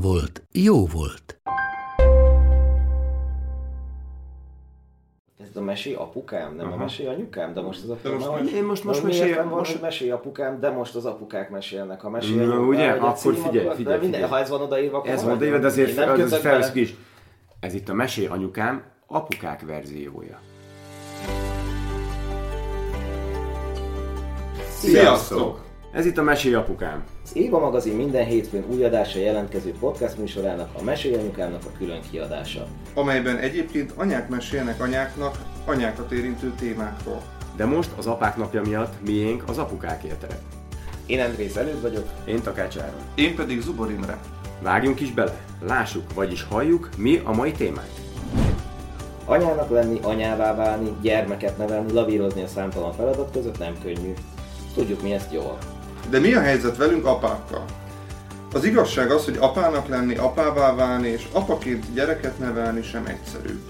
volt, jó volt. Ez a mesé apukám, nem Aha. a mesé anyukám, de most az a most hogy- én most- most mesél- van, most- mesé apukám, de most az apukák mesélnek. Ha mesé Na, anyukám, ugye? vagy a Akkor figyelj, figyelj, de minden, figyelj. Ha ez van odaírva, akkor Ez van, van, de de azért kötök felveszünk bele. is. Ez itt a mesé anyukám apukák verziója. Sziasztok! Ez itt a mesé apukám. Az Éva magazin minden hétfőn új adása jelentkező podcast műsorának a Mesé anyukámnak a külön kiadása. amelyben egyébként anyák mesélnek anyáknak anyákat érintő témákról. De most az apák napja miatt miénk az apukák értelek. Én Andrész előtt vagyok, Én Takács Áron. Én pedig Zubor Imre. Vágjunk is bele, lássuk, vagyis halljuk, mi a mai témánk. anyának lenni, anyává válni, gyermeket nevelni, lavírozni a számtalan feladat között nem könnyű. Tudjuk mi ezt jól. De mi a helyzet velünk apákkal? Az igazság az, hogy apának lenni, apává válni és apaként gyereket nevelni sem egyszerű.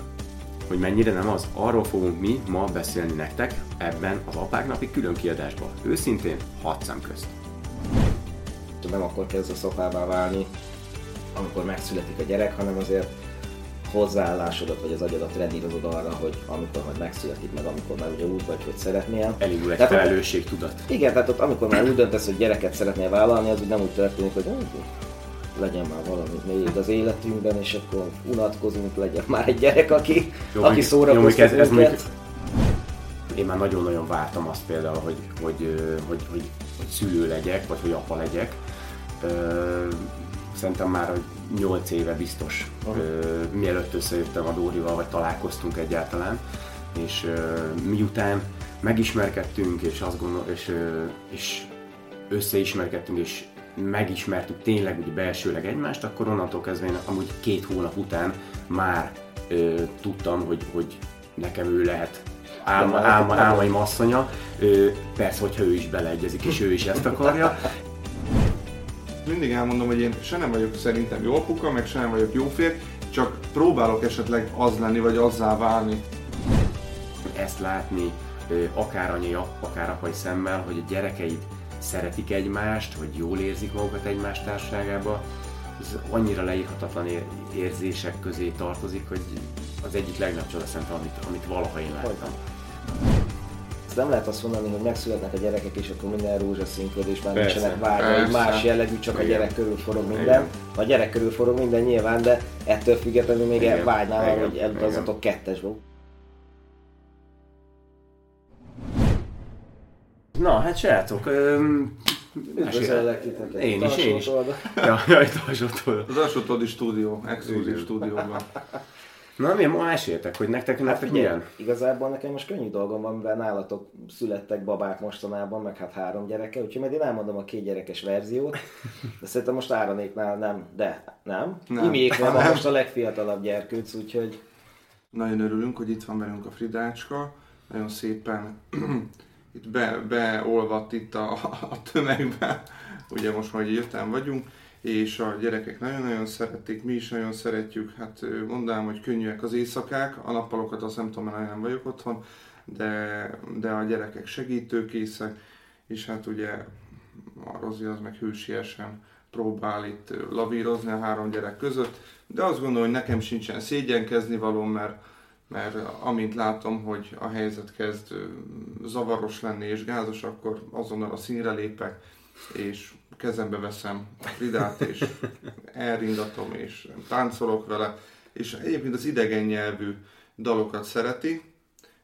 Hogy mennyire nem az, arról fogunk mi ma beszélni nektek ebben az apák napi külön kiadásban. Őszintén, hat szem közt. nem akkor kezd a szopává válni, amikor megszületik a gyerek, hanem azért hozzáállásodat vagy az agyadat rendírozod arra, hogy amikor majd megszületik, meg amikor már ugye úgy vagy, hogy szeretnél. Elindul egy Tehát- felelősségtudat. Igen, tehát ott amikor már úgy döntesz, hogy gyereket szeretnél vállalni, az úgy nem úgy történik, hogy "Hú, legyen már valami még az életünkben, és akkor unatkozunk, legyen már egy gyerek, aki, Jó, aki szórakoztat jó, ez- ez minket. Én már nagyon-nagyon vártam azt például, hogy, hogy, hogy, hogy, hogy, hogy szülő legyek, vagy hogy apa legyek. Ö, Szerintem már hogy 8 éve biztos, Aha. ö, mielőtt összejöttem a Dórival, vagy találkoztunk egyáltalán. És ö, miután megismerkedtünk, és azt gondol, és, ö, és összeismerkedtünk, és megismertük tényleg úgy belsőleg egymást, akkor onnantól kezdve én amúgy két hónap után már ö, tudtam, hogy, hogy nekem ő lehet álma, álma, álmaim asszonya. Ö, persze, hogyha ő is beleegyezik, és ő is ezt akarja. Mindig elmondom, hogy én se nem vagyok szerintem jó apuka, meg se nem vagyok jó férj, csak próbálok esetleg az lenni, vagy azzá válni. ezt látni, akár anyai, akár apai szemmel, hogy a gyerekeid szeretik egymást, hogy jól érzik magukat egymás társaságába, ez annyira leírhatatlan ér- érzések közé tartozik, hogy az egyik legnagyobb csodaszent, amit, amit valaha én láttam. Nem lehet azt mondani, hogy megszületnek a gyerekek, és akkor minden rózsaszínköd, és már Persze, nincsenek vágyai, más jellegű, csak a Igen. gyerek körül forog minden. Igen. A gyerek körül forog minden nyilván, de ettől függetlenül még Igen. vágynál arra, Igen. hogy elutazzatok kettesbe. Na, hát srácok, öm, Üdvözöllek titeket. Én is, én is. Alsó oldal. Ja, jaj, alsótól. Az Asotodi stúdió, exkluzív stúdióban. Na, mi ma meséltek, hogy nektek, Hát nektek figyelj, milyen? igazából nekem most könnyű dolgom van, mivel nálatok születtek babák mostanában, meg hát három gyereke, úgyhogy majd én elmondom a két gyerekes verziót, de szerintem most Áronéknál nem, de nem. Nem. Imiéknál van Nem. most a legfiatalabb gyerkőc, úgyhogy Nagyon örülünk, hogy itt van velünk a Fridácska. Nagyon szépen itt be, beolvadt itt a, a tömegbe. Ugye most majd jöttem vagyunk, és a gyerekek nagyon-nagyon szerették, mi is nagyon szeretjük. Hát mondanám, hogy könnyűek az éjszakák, a nappalokat azt nem tudom, mert nem vagyok otthon, de, de a gyerekek segítőkészek, és hát ugye a Rozi az meg hősiesen próbál itt lavírozni a három gyerek között, de azt gondolom, hogy nekem sincsen szégyenkezni való, mert, mert amint látom, hogy a helyzet kezd zavaros lenni és gázos, akkor azonnal a színre lépek, és kezembe veszem a Fridát, és elringatom, és táncolok vele, és egyébként az idegen nyelvű dalokat szereti,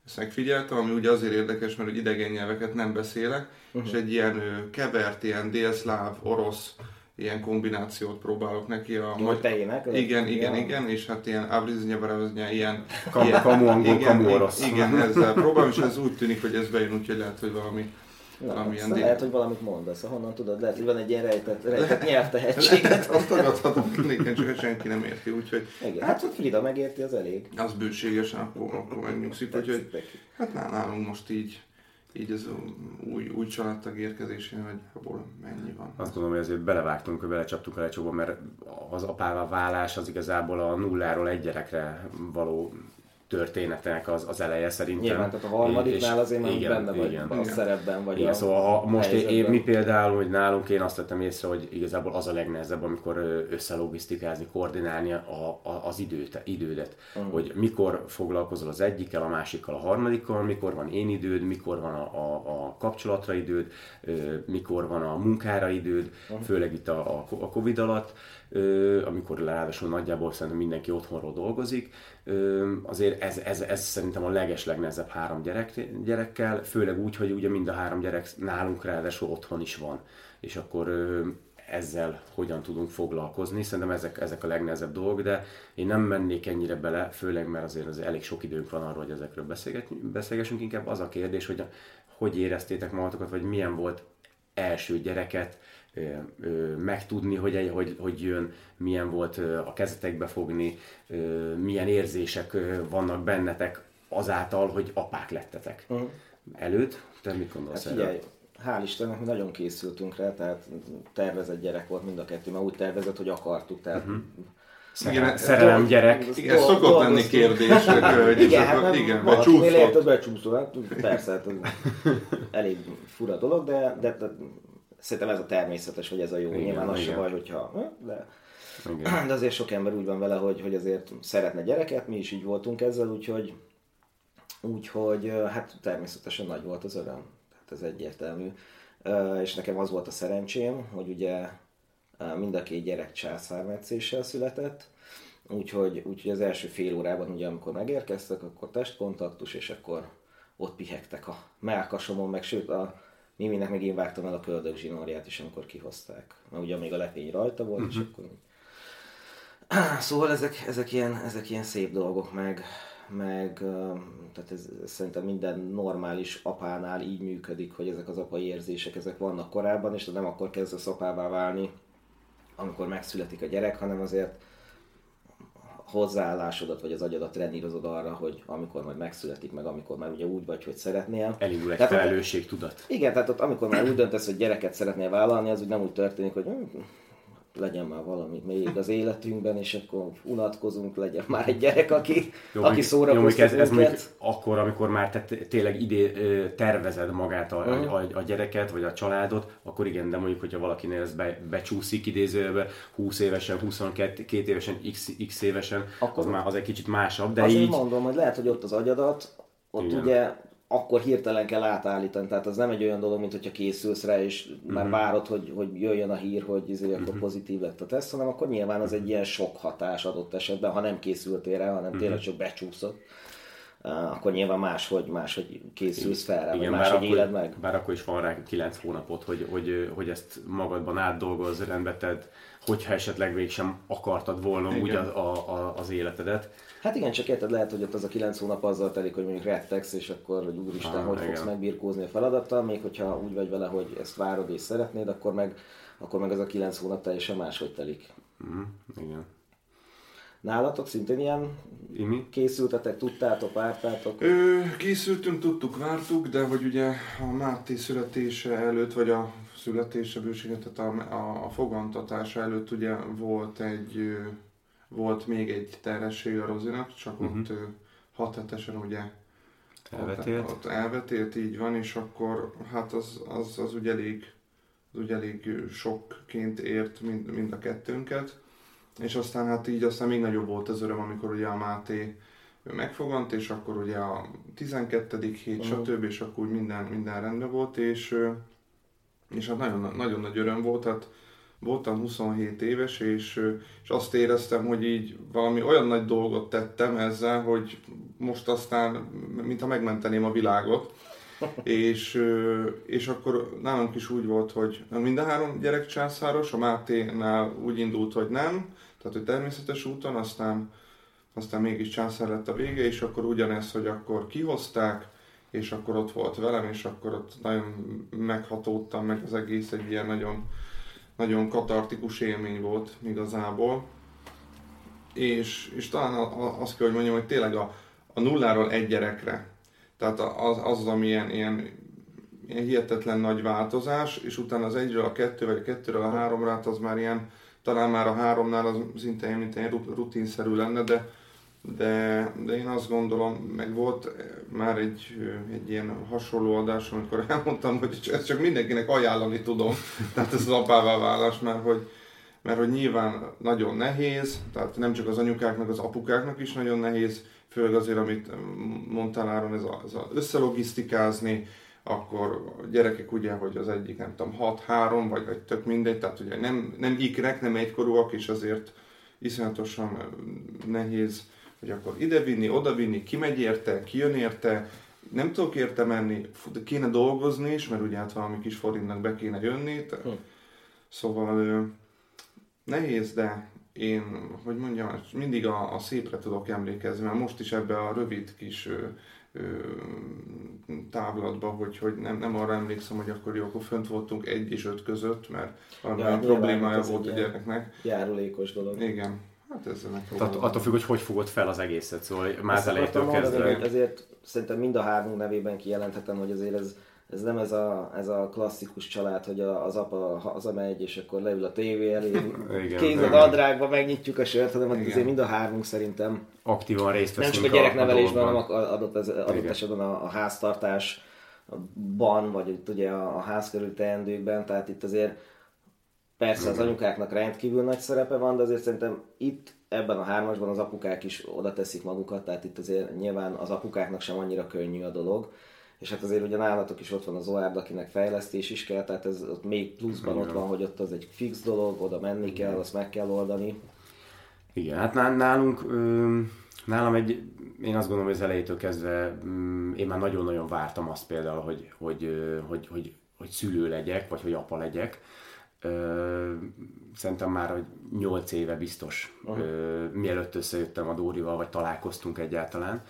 ezt megfigyeltem, ami ugye azért érdekes, mert hogy idegen nyelveket nem beszélek, uh-huh. és egy ilyen kevert, ilyen délszláv, orosz, ilyen kombinációt próbálok neki. A Hogy te énekeled? Igen, igen, Ja. igen, és hát ilyen avriznya, baraznya, ilyen... Kamu- ilyen- kamu angol, igen, kamu orosz. Igen, ezzel próbálom, és ez úgy tűnik, hogy ez bejön, úgyhogy lehet, hogy valami Na, valamilyen aztán dé- lehet, hogy valamit mondasz, honnan tudod, lehet, hogy van egy ilyen rejtett, rejtett nyelvtehetséget. Azt tagadhatom, igen, csak senki nem érti, úgyhogy Igen, hát, hogy Frida megérti, az elég. az bőségesen, akkor, akkor megnyugszik, úgyhogy hát nál- nálunk most így, így ez új, új családtag érkezésén, hogy abból mennyi van. Azt gondolom, hogy azért belevágtunk, hogy belecsaptunk a lecsóba, mert az apává válás az igazából a nulláról egy gyerekre való történetek az, az eleje szerintem. Nyilván, tehát a harmadiknál azért már benne vagy igen. a szerepben, vagy Igen, a szóval ha most én, én, mi például, hogy nálunk én azt vettem észre, hogy igazából az a legnehezebb, amikor összelogisztikázni, koordinálni a, a, az időt, idődet. Mhm. Uh. Hogy mikor foglalkozol az egyikkel, a másikkal, a harmadikkal, mikor van én időd, mikor van a, a, a kapcsolatra időd, mikor van a munkára időd, Mhm. uh. főleg itt a, a, a Covid alatt, amikor ráadásul nagyjából szerintem mindenki otthonról dolgozik. Azért ez, ez, ez szerintem a leges legnehezebb három gyerek, gyerekkel, főleg úgy, hogy ugye mind a három gyerek nálunk ráadásul otthon is van. És akkor ezzel hogyan tudunk foglalkozni. Szerintem ezek, ezek a legnehezebb dolgok, de én nem mennék ennyire bele, főleg mert azért, azért elég sok időnk van arra, hogy ezekről beszélgessünk. Inkább az a kérdés, hogy hogy éreztétek magatokat, vagy milyen volt első gyereket megtudni, hogy, egy- hogy, hogy jön, milyen volt a kezetekbe fogni, milyen érzések vannak bennetek azáltal, hogy apák lettetek. Mhm. Előtt, te mit gondolsz Hát erről? hál' Istennek mi nagyon készültünk rá, tehát tervezett gyerek volt mind a kettő, mert úgy tervezett, hogy akartuk, tehát Mhm. Igen, Szerelem, szerelem gyerek. Igen, szokott lenni kérdés, hogy Igen, hát nem, igen, becsúszol, hát persze, hát elég fura dolog, de, de, de szerintem ez a természetes, hogy ez a jó. Igen, Nyilván az se baj, hogyha... De, Igen. de azért sok ember úgy van vele, hogy, hogy azért szeretne gyereket, mi is így voltunk ezzel, úgyhogy, úgyhogy hát természetesen nagy volt az öröm. Tehát ez egyértelmű. És nekem az volt a szerencsém, hogy ugye mind a két gyerek császármetszéssel született, úgyhogy, úgyhogy az első fél órában, ugye amikor megérkeztek, akkor testkontaktus, és akkor ott pihegtek a melkasomon, meg sőt a Miminek meg én vágtam el a köldök zsinórját is, amikor kihozták. Mert ugye még a lepény rajta volt, uh-huh. és akkor Szóval ezek, ezek, ilyen, ezek ilyen szép dolgok, meg, meg tehát ez, ez szerintem minden normális apánál így működik, hogy ezek az apai érzések, ezek vannak korábban, és nem akkor kezdesz apává válni, amikor megszületik a gyerek, hanem azért hozzáállásodat, vagy az agyadat trenírozod arra, hogy amikor majd megszületik, meg amikor már ugye úgy vagy, hogy szeretnél. Elindul egy Tehát felelősségtudat. igen, tehát ott amikor már úgy döntesz, hogy gyereket szeretnél vállalni, az úgy nem úgy történik, hogy hm, legyen már valami még az életünkben, és akkor unatkozunk, legyen már egy gyerek, aki, Jó, aki jó, szórakoztat mondjuk ez, ez őket. akkor, amikor már te tényleg idé tervezed magát a, Mhm. a, a, gyereket, vagy a családot, akkor igen, de mondjuk, hogyha valakinél ez be, becsúszik idézőbe, 20 évesen, 22 évesen, x, x évesen, Akkor- az már az egy kicsit másabb, De Azért így... mondom, hogy lehet, hogy ott az agyadat, ott Igen. ugye akkor hirtelen kell átállítani, tehát az nem egy olyan dolog, mint hogyha készülsz rá, és Mhm. már várod, hogy, hogy jöjjön a hír, hogy izé, akkor pozitív lett a teszt, hanem akkor nyilván az egy ilyen sok hatás adott esetben, ha nem készültél rá, hanem Mhm. tényleg csak becsúszott. Akkor nyilván máshogy, máshogy készülsz fel rá, Igen, bár máshogy akkor, éled meg. bár akkor is van rá 9 hónapot, hogy, hogy, hogy ezt magadban átdolgozz, rendbe tedd, hogyha esetleg mégsem akartad volna Igen. úgy a, a, a, az életedet. Hát igen, csak érted, lehet, hogy ott az a kilenc hónap azzal telik, hogy mondjuk rettegsz, és akkor, hogy úristen, Ah, hogy igen. fogsz megbirkózni a feladattal, még hogyha úgy vagy vele, hogy ezt várod és szeretnéd, akkor meg, akkor meg az a kilenc hónap teljesen máshogy telik. Mhm, igen. Nálatok szintén ilyen Imi? készültetek, tudtátok, vártátok? Ö, készültünk, tudtuk, vártuk, de hogy ugye a Máté születése előtt, vagy a születése bősége, tehát a, a, a fogantatása előtt ugye volt egy, volt még egy terhesség a Rozinak, csak uh-huh. ott hat hetesen ugye Elvetélt. Ott, ott elvetélt, így van, és akkor hát az, az, az úgy elég, az úgy elég sokként ért mind, mind a kettőnket. És aztán hát így aztán még nagyobb volt az öröm, amikor ugye a Máté megfogant, és akkor ugye a 12. hét, Mhm. stb. és akkor úgy minden, minden rendben volt, és, és hát nagyon, nagyon nagy öröm volt, hát voltam 27 éves, és, és azt éreztem, hogy így valami olyan nagy dolgot tettem ezzel, hogy most aztán, mintha megmenteném a világot. és, és akkor nálunk is úgy volt, hogy mind a három gyerek császáros, a Máténál úgy indult, hogy nem, tehát hogy természetes úton, aztán, aztán mégis császár lett a vége, és akkor ugyanez, hogy akkor kihozták, és akkor ott volt velem, és akkor ott nagyon meghatódtam, meg az egész egy ilyen nagyon, nagyon katartikus élmény volt igazából. És, és talán azt kell, hogy mondjam, hogy tényleg a, a nulláról egy gyerekre, tehát az az, az ami ilyen, ilyen, ilyen hihetetlen nagy változás, és utána az egyről a kettő, vagy a kettőről a háromra, az már ilyen, talán már a háromnál az szinte mint egy rutinszerű lenne, de, de, de én azt gondolom, meg volt eh, már egy, eh, egy ilyen hasonló adás, amikor elmondtam, hogy ezt csak mindenkinek ajánlani tudom, tehát ez az apává válás, mert hogy, mert hogy nyilván nagyon nehéz, tehát nem csak az anyukáknak, az apukáknak is nagyon nehéz, főleg azért, amit mondtál Áron, ez, a, ez összelogisztikázni, akkor a gyerekek ugye, hogy az egyik nem tudom, 6-3, vagy, vagy tök mindegy, tehát ugye nem, nem ikrek, nem egykorúak, és azért iszonyatosan nehéz, hogy akkor ide vinni, oda vinni, ki megy érte, ki jön érte, nem tudok érte menni, kéne dolgozni is, mert ugye hát valami kis forintnak be kéne jönni, hm. szóval nehéz, de én, hogy mondjam, mindig a, a szépre tudok emlékezni, mert most is ebbe a rövid kis ö, ö, távlatba, hogy, hogy nem, nem arra emlékszem, hogy akkor jó, akkor fönt voltunk egy és öt között, mert valami ja, problémája volt a gyereknek. Járulékos dolog. Igen. Hát ez Tehát attól függ, hogy hogy fogod fel az egészet, szóval már az elejétől kezdve. Ezért szerintem mind a három nevében kijelenthetem, hogy azért ez ez nem ez a, ez a klasszikus család, hogy az apa hazamegy, és akkor leül a tévé elé, kézed adrágba, megnyitjuk a sört, hanem Igen. azért mind a hármunk szerintem aktívan részt Nem csak a gyereknevelésben, hanem adott, ez, adott esetben a, a háztartásban, vagy itt ugye a, a ház körül teendőkben, tehát itt azért persze az anyukáknak rendkívül nagy szerepe van, de azért szerintem itt ebben a hármasban az apukák is oda teszik magukat, tehát itt azért nyilván az apukáknak sem annyira könnyű a dolog és hát azért ugye nálatok is ott van az OARD, akinek fejlesztés is kell, tehát ez ott még pluszban Igen. ott van, hogy ott az egy fix dolog, oda menni Igen. kell, azt meg kell oldani. Igen, hát nálunk, nálam egy, én azt gondolom, hogy az elejétől kezdve én már nagyon-nagyon vártam azt például, hogy, hogy, hogy, hogy, hogy szülő legyek, vagy hogy apa legyek. Szerintem már hogy 8 éve biztos, uh-huh. mielőtt összejöttem a Dórival, vagy találkoztunk egyáltalán,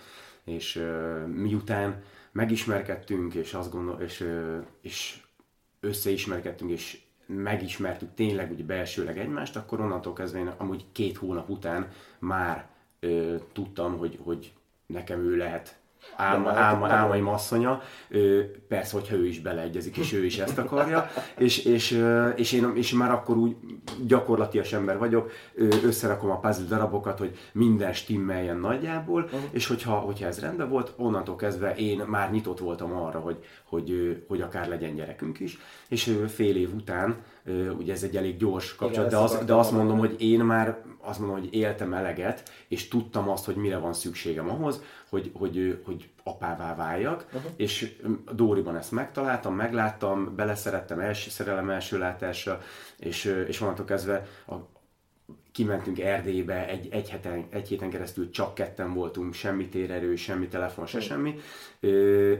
és miután megismerkedtünk, és azt gondol, és, és összeismerkedtünk, és megismertük tényleg úgy belsőleg egymást, akkor onnantól kezdve én amúgy két hónap után már ö, tudtam, hogy, hogy nekem ő lehet álma, álma, álmaim asszonya, persze, hogyha ő is beleegyezik, és ő is ezt akarja, és, és, és, én, és már akkor úgy gyakorlatias ember vagyok, összerakom a puzzle darabokat, hogy minden stimmeljen nagyjából, uh-huh. és hogyha, hogyha ez rendben volt, onnantól kezdve én már nyitott voltam arra, hogy, hogy, hogy akár legyen gyerekünk is, és fél év után, ugye ez egy elég gyors kapcsolat, Igen, de, az, de azt mondom, hogy én már azt mondom, hogy éltem eleget, és tudtam azt, hogy mire van szükségem ahhoz, hogy, hogy, hogy apává váljak, uh-huh. és Dóriban ezt megtaláltam, megláttam, beleszerettem első szerelem első látásra, és, és onnantól kezdve a, kimentünk Erdélybe, egy, egy, heten, egy héten keresztül csak ketten voltunk, semmi térerő, semmi telefon, se semmi,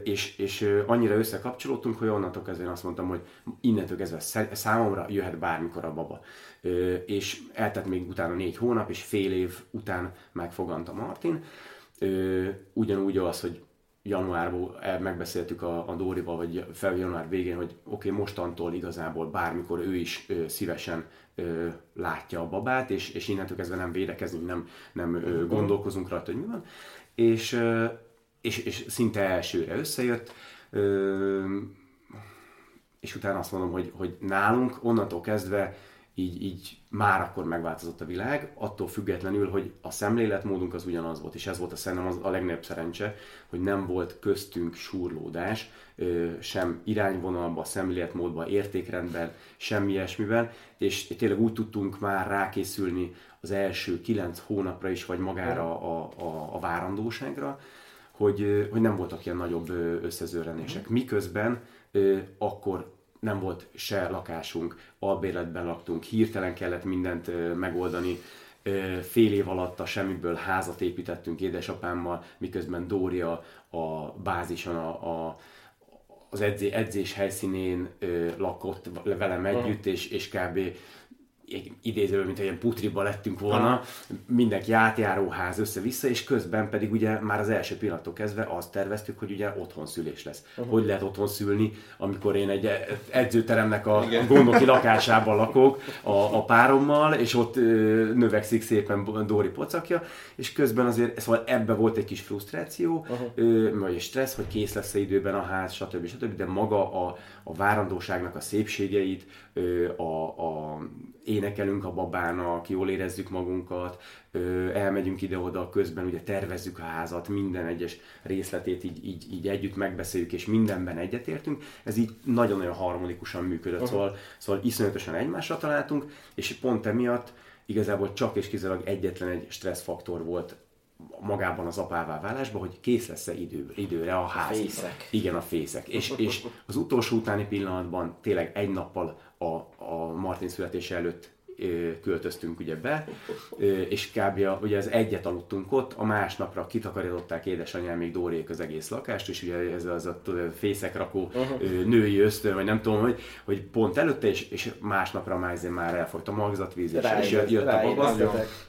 és, és annyira összekapcsolódtunk, hogy onnantól kezdve én azt mondtam, hogy innentől kezdve számomra jöhet bármikor a baba. És eltett még utána négy hónap, és fél év után megfoganta Martin. Ugyanúgy az, hogy januárban megbeszéltük a, a Dórival, vagy fel január végén, hogy oké, okay, mostantól igazából bármikor ő is ö, szívesen ö, látja a babát, és, és innentől kezdve nem védekezünk, nem, nem ö, gondolkozunk rajta, hogy mi van. És, ö, és, és szinte elsőre összejött, ö, és utána azt mondom, hogy, hogy nálunk onnantól kezdve így, így már akkor megváltozott a világ, attól függetlenül, hogy a szemléletmódunk az ugyanaz volt, és ez volt a szerintem az a legnagyobb szerencse, hogy nem volt köztünk súrlódás, sem irányvonalba, szemléletmódba, értékrendben, semmi ilyesmiben, és tényleg úgy tudtunk már rákészülni az első kilenc hónapra is, vagy magára a, a, a várandóságra, hogy, hogy nem voltak ilyen nagyobb összezőrenések. Miközben akkor nem volt se lakásunk, albérletben laktunk, hirtelen kellett mindent megoldani, fél év alatt a semmiből házat építettünk édesapámmal, miközben Dória a bázison a, a az edzé, edzés helyszínén ö, lakott velem együtt, és, és kb. Idézőben, mint ilyen putriba lettünk volna, mindenki átjáróház össze-vissza, és közben pedig ugye már az első pillanattól kezdve azt terveztük, hogy ugye otthon szülés lesz. Uh-huh. Hogy lehet otthon szülni, amikor én egy edzőteremnek a Igen. gondoki lakásában lakok a, a párommal, és ott ö, növekszik szépen Dóri pocakja, és közben azért szóval ebbe volt egy kis frusztráció, uh-huh. ö, vagy stressz, hogy kész lesz időben a ház, stb. stb. De maga a, a várandóságnak a szépségeit, ö, a, a énekelünk a babának, jól érezzük magunkat, elmegyünk ide-oda, közben ugye tervezzük a házat, minden egyes részletét így, így, így együtt megbeszéljük, és mindenben egyetértünk. Ez így nagyon-nagyon harmonikusan működött, uh-huh. szóval, szóval iszonyatosan egymásra találtunk, és pont emiatt igazából csak és kizárólag egyetlen egy stresszfaktor volt magában az apává válásban, hogy kész lesz-e idő, időre a ház. A fészek. Igen, a fészek. És, és az utolsó utáni pillanatban tényleg egy nappal a, a Martin születése előtt költöztünk ugye be, és kb. ugye az egyet aludtunk ott, a másnapra kitakarították édesanyám még Dórék az egész lakást, és ugye ez az a fészekrakó uh-huh. női ösztön, vagy nem tudom, hogy, hogy pont előtte, és, és másnapra már, már elfogyt a magzatvíz, és, és jött, jött a baba.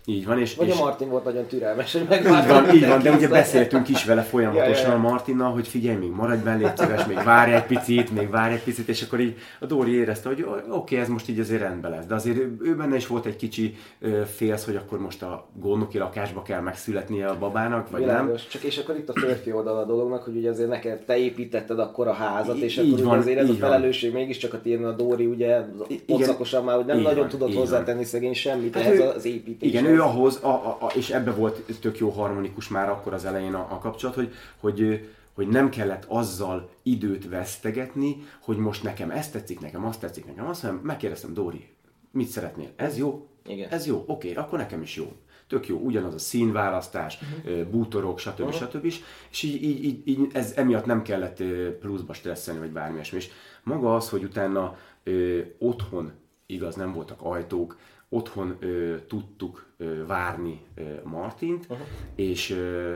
Így van, és, vagy és, a Martin volt nagyon türelmes, hogy Így van, így van, de ugye beszéltünk is vele folyamatosan a Martinnal, hogy figyelj, még maradj benne, légy szíves, még várj egy picit, még várj egy picit, és akkor így a Dóri érezte, hogy oké, okay, ez most így azért rendben lesz, de azért ő benne is volt egy kicsi félsz, hogy akkor most a gondoki lakásba kell megszületnie a babának, vagy Világos. nem. Csak és akkor itt a férfi oldal a dolognak, hogy ugye azért neked te építetted akkor a házat, és így akkor van, azért ez a felelősség van. mégiscsak a tírni a Dóri ugye pocakosan már, hogy nem nagyon van, tudott hozzátenni szegény semmit hát ehhez ő, az építéshez. Igen, ő ahhoz, a, a, a, és ebbe volt tök jó harmonikus már akkor az elején a, a kapcsolat, hogy, hogy hogy nem kellett azzal időt vesztegetni, hogy most nekem ezt tetszik, nekem azt tetszik, nekem azt, hanem megkérdeztem, Dóri, mit szeretnél? Ez jó? Igen. Ez jó? Oké, okay, akkor nekem is jó. Tök jó, ugyanaz a színválasztás, uh-huh. bútorok, stb. Uh-huh. stb. És így, így, így, így, ez emiatt nem kellett pluszba stresszelni, vagy bármi ilyesmi. És maga az, hogy utána ö, otthon, igaz, nem voltak ajtók, otthon ö, tudtuk ö, várni ö, Martint, uh-huh. és ö,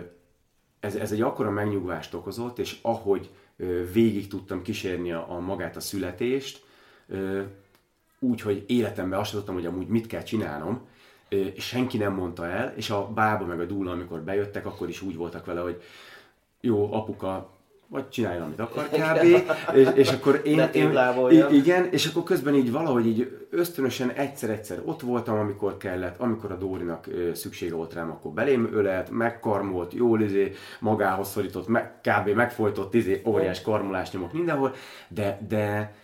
ez, ez egy akkora megnyugvást okozott, és ahogy ö, végig tudtam kísérni a, a magát a születést, ö, úgy, hogy életemben azt tudtam, hogy amúgy mit kell csinálnom, és senki nem mondta el, és a bába meg a dúla, amikor bejöttek, akkor is úgy voltak vele, hogy jó, apuka, vagy csináljon, amit akar kb. és, és akkor én, én igen, és akkor közben így valahogy így ösztönösen egyszer-egyszer ott voltam, amikor kellett, amikor a Dórinak szüksége volt rám, akkor belém ölelt, megkarmolt, jól izé, magához szorított, meg, kb. megfojtott izé, óriás karmolás nyomok mindenhol, de, de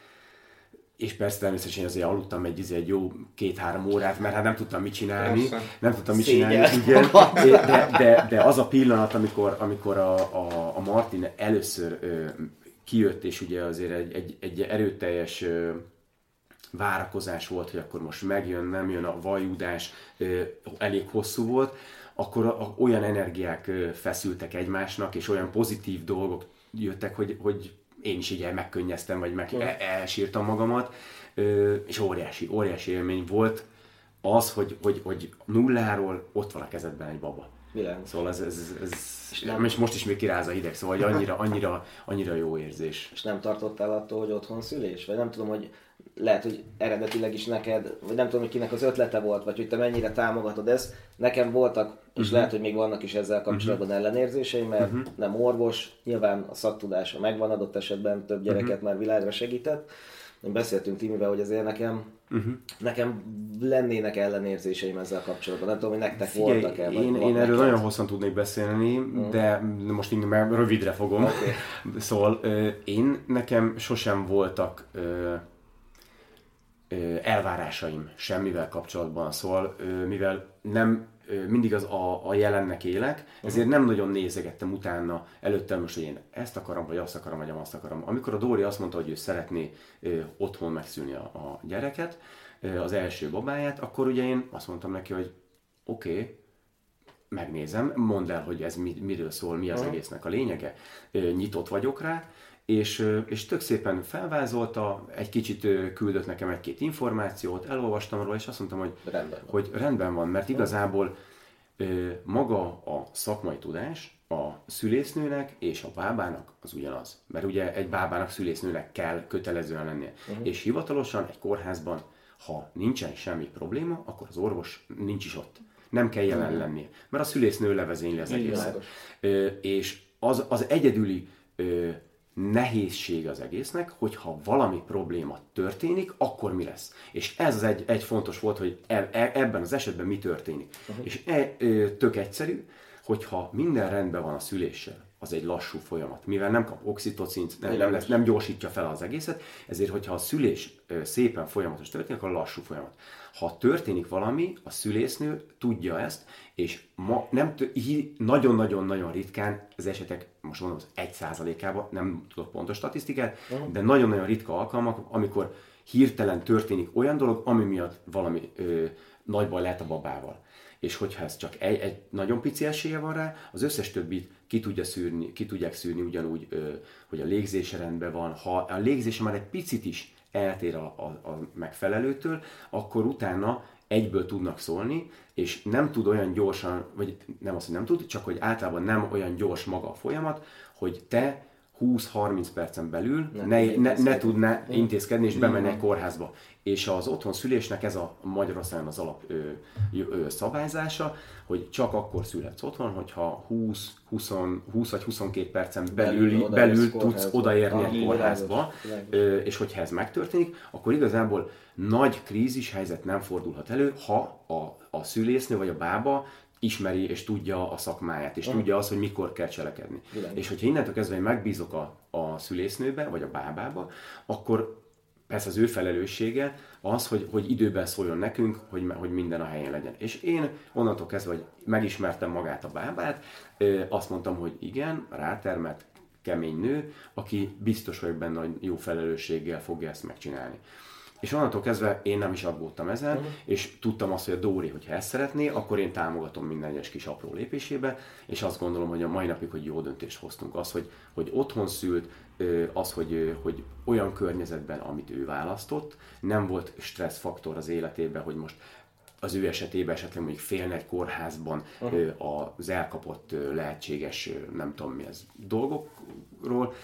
és persze természetesen azért aludtam egy, izé, egy jó két-három órát, mert hát nem tudtam mit csinálni. Persze. Nem tudtam mit Szégyen. csinálni, igen. De, de, de, az a pillanat, amikor, amikor a, a, a Martin először ö, kijött, és ugye azért egy, egy, egy erőteljes ö, várakozás volt, hogy akkor most megjön, nem jön a vajudás, ö, elég hosszú volt, akkor a, a, olyan energiák ö, feszültek egymásnak, és olyan pozitív dolgok jöttek, hogy, hogy én is így megkönnyeztem, vagy meg el, elsírtam magamat, és óriási, óriási élmény volt az, hogy, hogy, hogy nulláról ott van a kezedben egy baba. Világos. Szóval ez, ez, ez, és, nem... és most is még kiráz a hideg, szóval hogy annyira, annyira, annyira jó érzés. És nem tartottál attól, hogy otthon szülés? Vagy nem tudom, hogy lehet, hogy eredetileg is neked, vagy nem tudom, hogy kinek az ötlete volt, vagy hogy te mennyire támogatod ezt. Nekem voltak, és uh-huh. lehet, hogy még vannak is ezzel kapcsolatban uh-huh. ellenérzéseim, mert uh-huh. nem orvos, nyilván a szaktudása megvan adott esetben, több gyereket uh-huh. már világra segített. Beszéltünk Timivel, hogy azért nekem, uh-huh. nekem lennének ellenérzéseim ezzel kapcsolatban. Nem tudom, hogy nektek Figyelj, voltak-e. Én, én erről nagyon hosszan tudnék beszélni, uh-huh. de most inkább rövidre fogom. Okay. Szóval én nekem sosem voltak elvárásaim semmivel kapcsolatban, szóval mivel nem mindig az a, a jelennek élek, ezért nem nagyon nézegettem utána előttem most, hogy én ezt akarom, vagy azt akarom, vagy azt akarom. Amikor a Dóri azt mondta, hogy ő szeretné otthon megszülni a, a gyereket, az első babáját, akkor ugye én azt mondtam neki, hogy oké, okay, megnézem, mondd el, hogy ez miről szól, mi az egésznek a lényege, nyitott vagyok rá, és, és tök szépen felvázolta, egy kicsit küldött nekem egy-két információt, elolvastam róla, és azt mondtam, hogy rendben van, hogy rendben van mert igazából maga a szakmai tudás a szülésznőnek és a bábának az ugyanaz. Mert ugye egy bábának szülésznőnek kell kötelezően lennie. Uh-huh. És hivatalosan egy kórházban Ha nincsen semmi probléma, akkor az orvos nincs is ott. Nem kell jelen lennie, mert a szülésznő levezényli az egészet. És az, az egyedüli ö, nehézség az egésznek, hogyha valami probléma történik, akkor mi lesz. És ez az egy, egy fontos volt, hogy e, e, ebben az esetben mi történik. Uh-huh. És e, ö, tök egyszerű, hogyha minden rendben van a szüléssel, az egy lassú folyamat. Mivel nem kap oxitocint, nem, nem, lesz, nem gyorsítja fel az egészet, ezért, hogyha a szülés szépen folyamatos történik, akkor lassú folyamat. Ha történik valami, a szülésznő tudja ezt, és ma nem nagyon-nagyon-nagyon ritkán, az esetek, most mondom, az egy százalékában, nem tudok pontos statisztikát, de nagyon-nagyon ritka alkalmak, amikor hirtelen történik olyan dolog, ami miatt valami ö, nagy baj lehet a babával. És hogyha ez csak egy, egy nagyon pici esélye van rá, az összes többit ki, tudja szűrni, ki tudják szűrni ugyanúgy, hogy a légzése rendben van. Ha a légzése már egy picit is eltér a, a, a megfelelőtől, akkor utána egyből tudnak szólni, és nem tud olyan gyorsan, vagy nem azt, hogy nem tud, csak hogy általában nem olyan gyors maga a folyamat, hogy te 20-30 percen belül Nem ne, ne, ne intézkedni. tudná intézkedni és bemenni egy kórházba. És az otthon szülésnek ez a Magyarországon az alap ö, ö, szabályzása, hogy csak akkor születsz otthon, hogyha 20, 20, 20 vagy 22 percen belül, Belül belül, tudsz odaérni Ah, egy kórházba, Ö, és hogyha ez megtörténik, akkor igazából nagy krízis helyzet nem fordulhat elő, ha a, a szülésznő vagy a bába ismeri és tudja a szakmáját, és tudja azt, hogy mikor kell cselekedni. Világos. És hogyha innentől kezdve én megbízok a, a szülésznőbe, vagy a bábába, akkor persze az ő felelőssége az, hogy, hogy időben szóljon nekünk, hogy, hogy minden a helyén legyen. És én onnantól kezdve, hogy megismertem magát a bábát, azt mondtam, hogy igen, rátermett, kemény nő, aki biztos vagyok benne, hogy jó felelősséggel fogja ezt megcsinálni. És onnantól kezdve én nem is aggódtam ezen, uh-huh. és tudtam azt, hogy a Dóri, hogyha ezt szeretné, akkor én támogatom minden egyes kis apró lépésébe, és azt gondolom, hogy a mai napig, hogy jó döntést hoztunk. Az, hogy, hogy otthon szült, az, hogy, hogy olyan környezetben, amit ő választott, nem volt stresszfaktor az életében, hogy most az ő esetében esetleg mondjuk félne egy kórházban uh-huh. az elkapott lehetséges, nem tudom mi ez, dolgokról,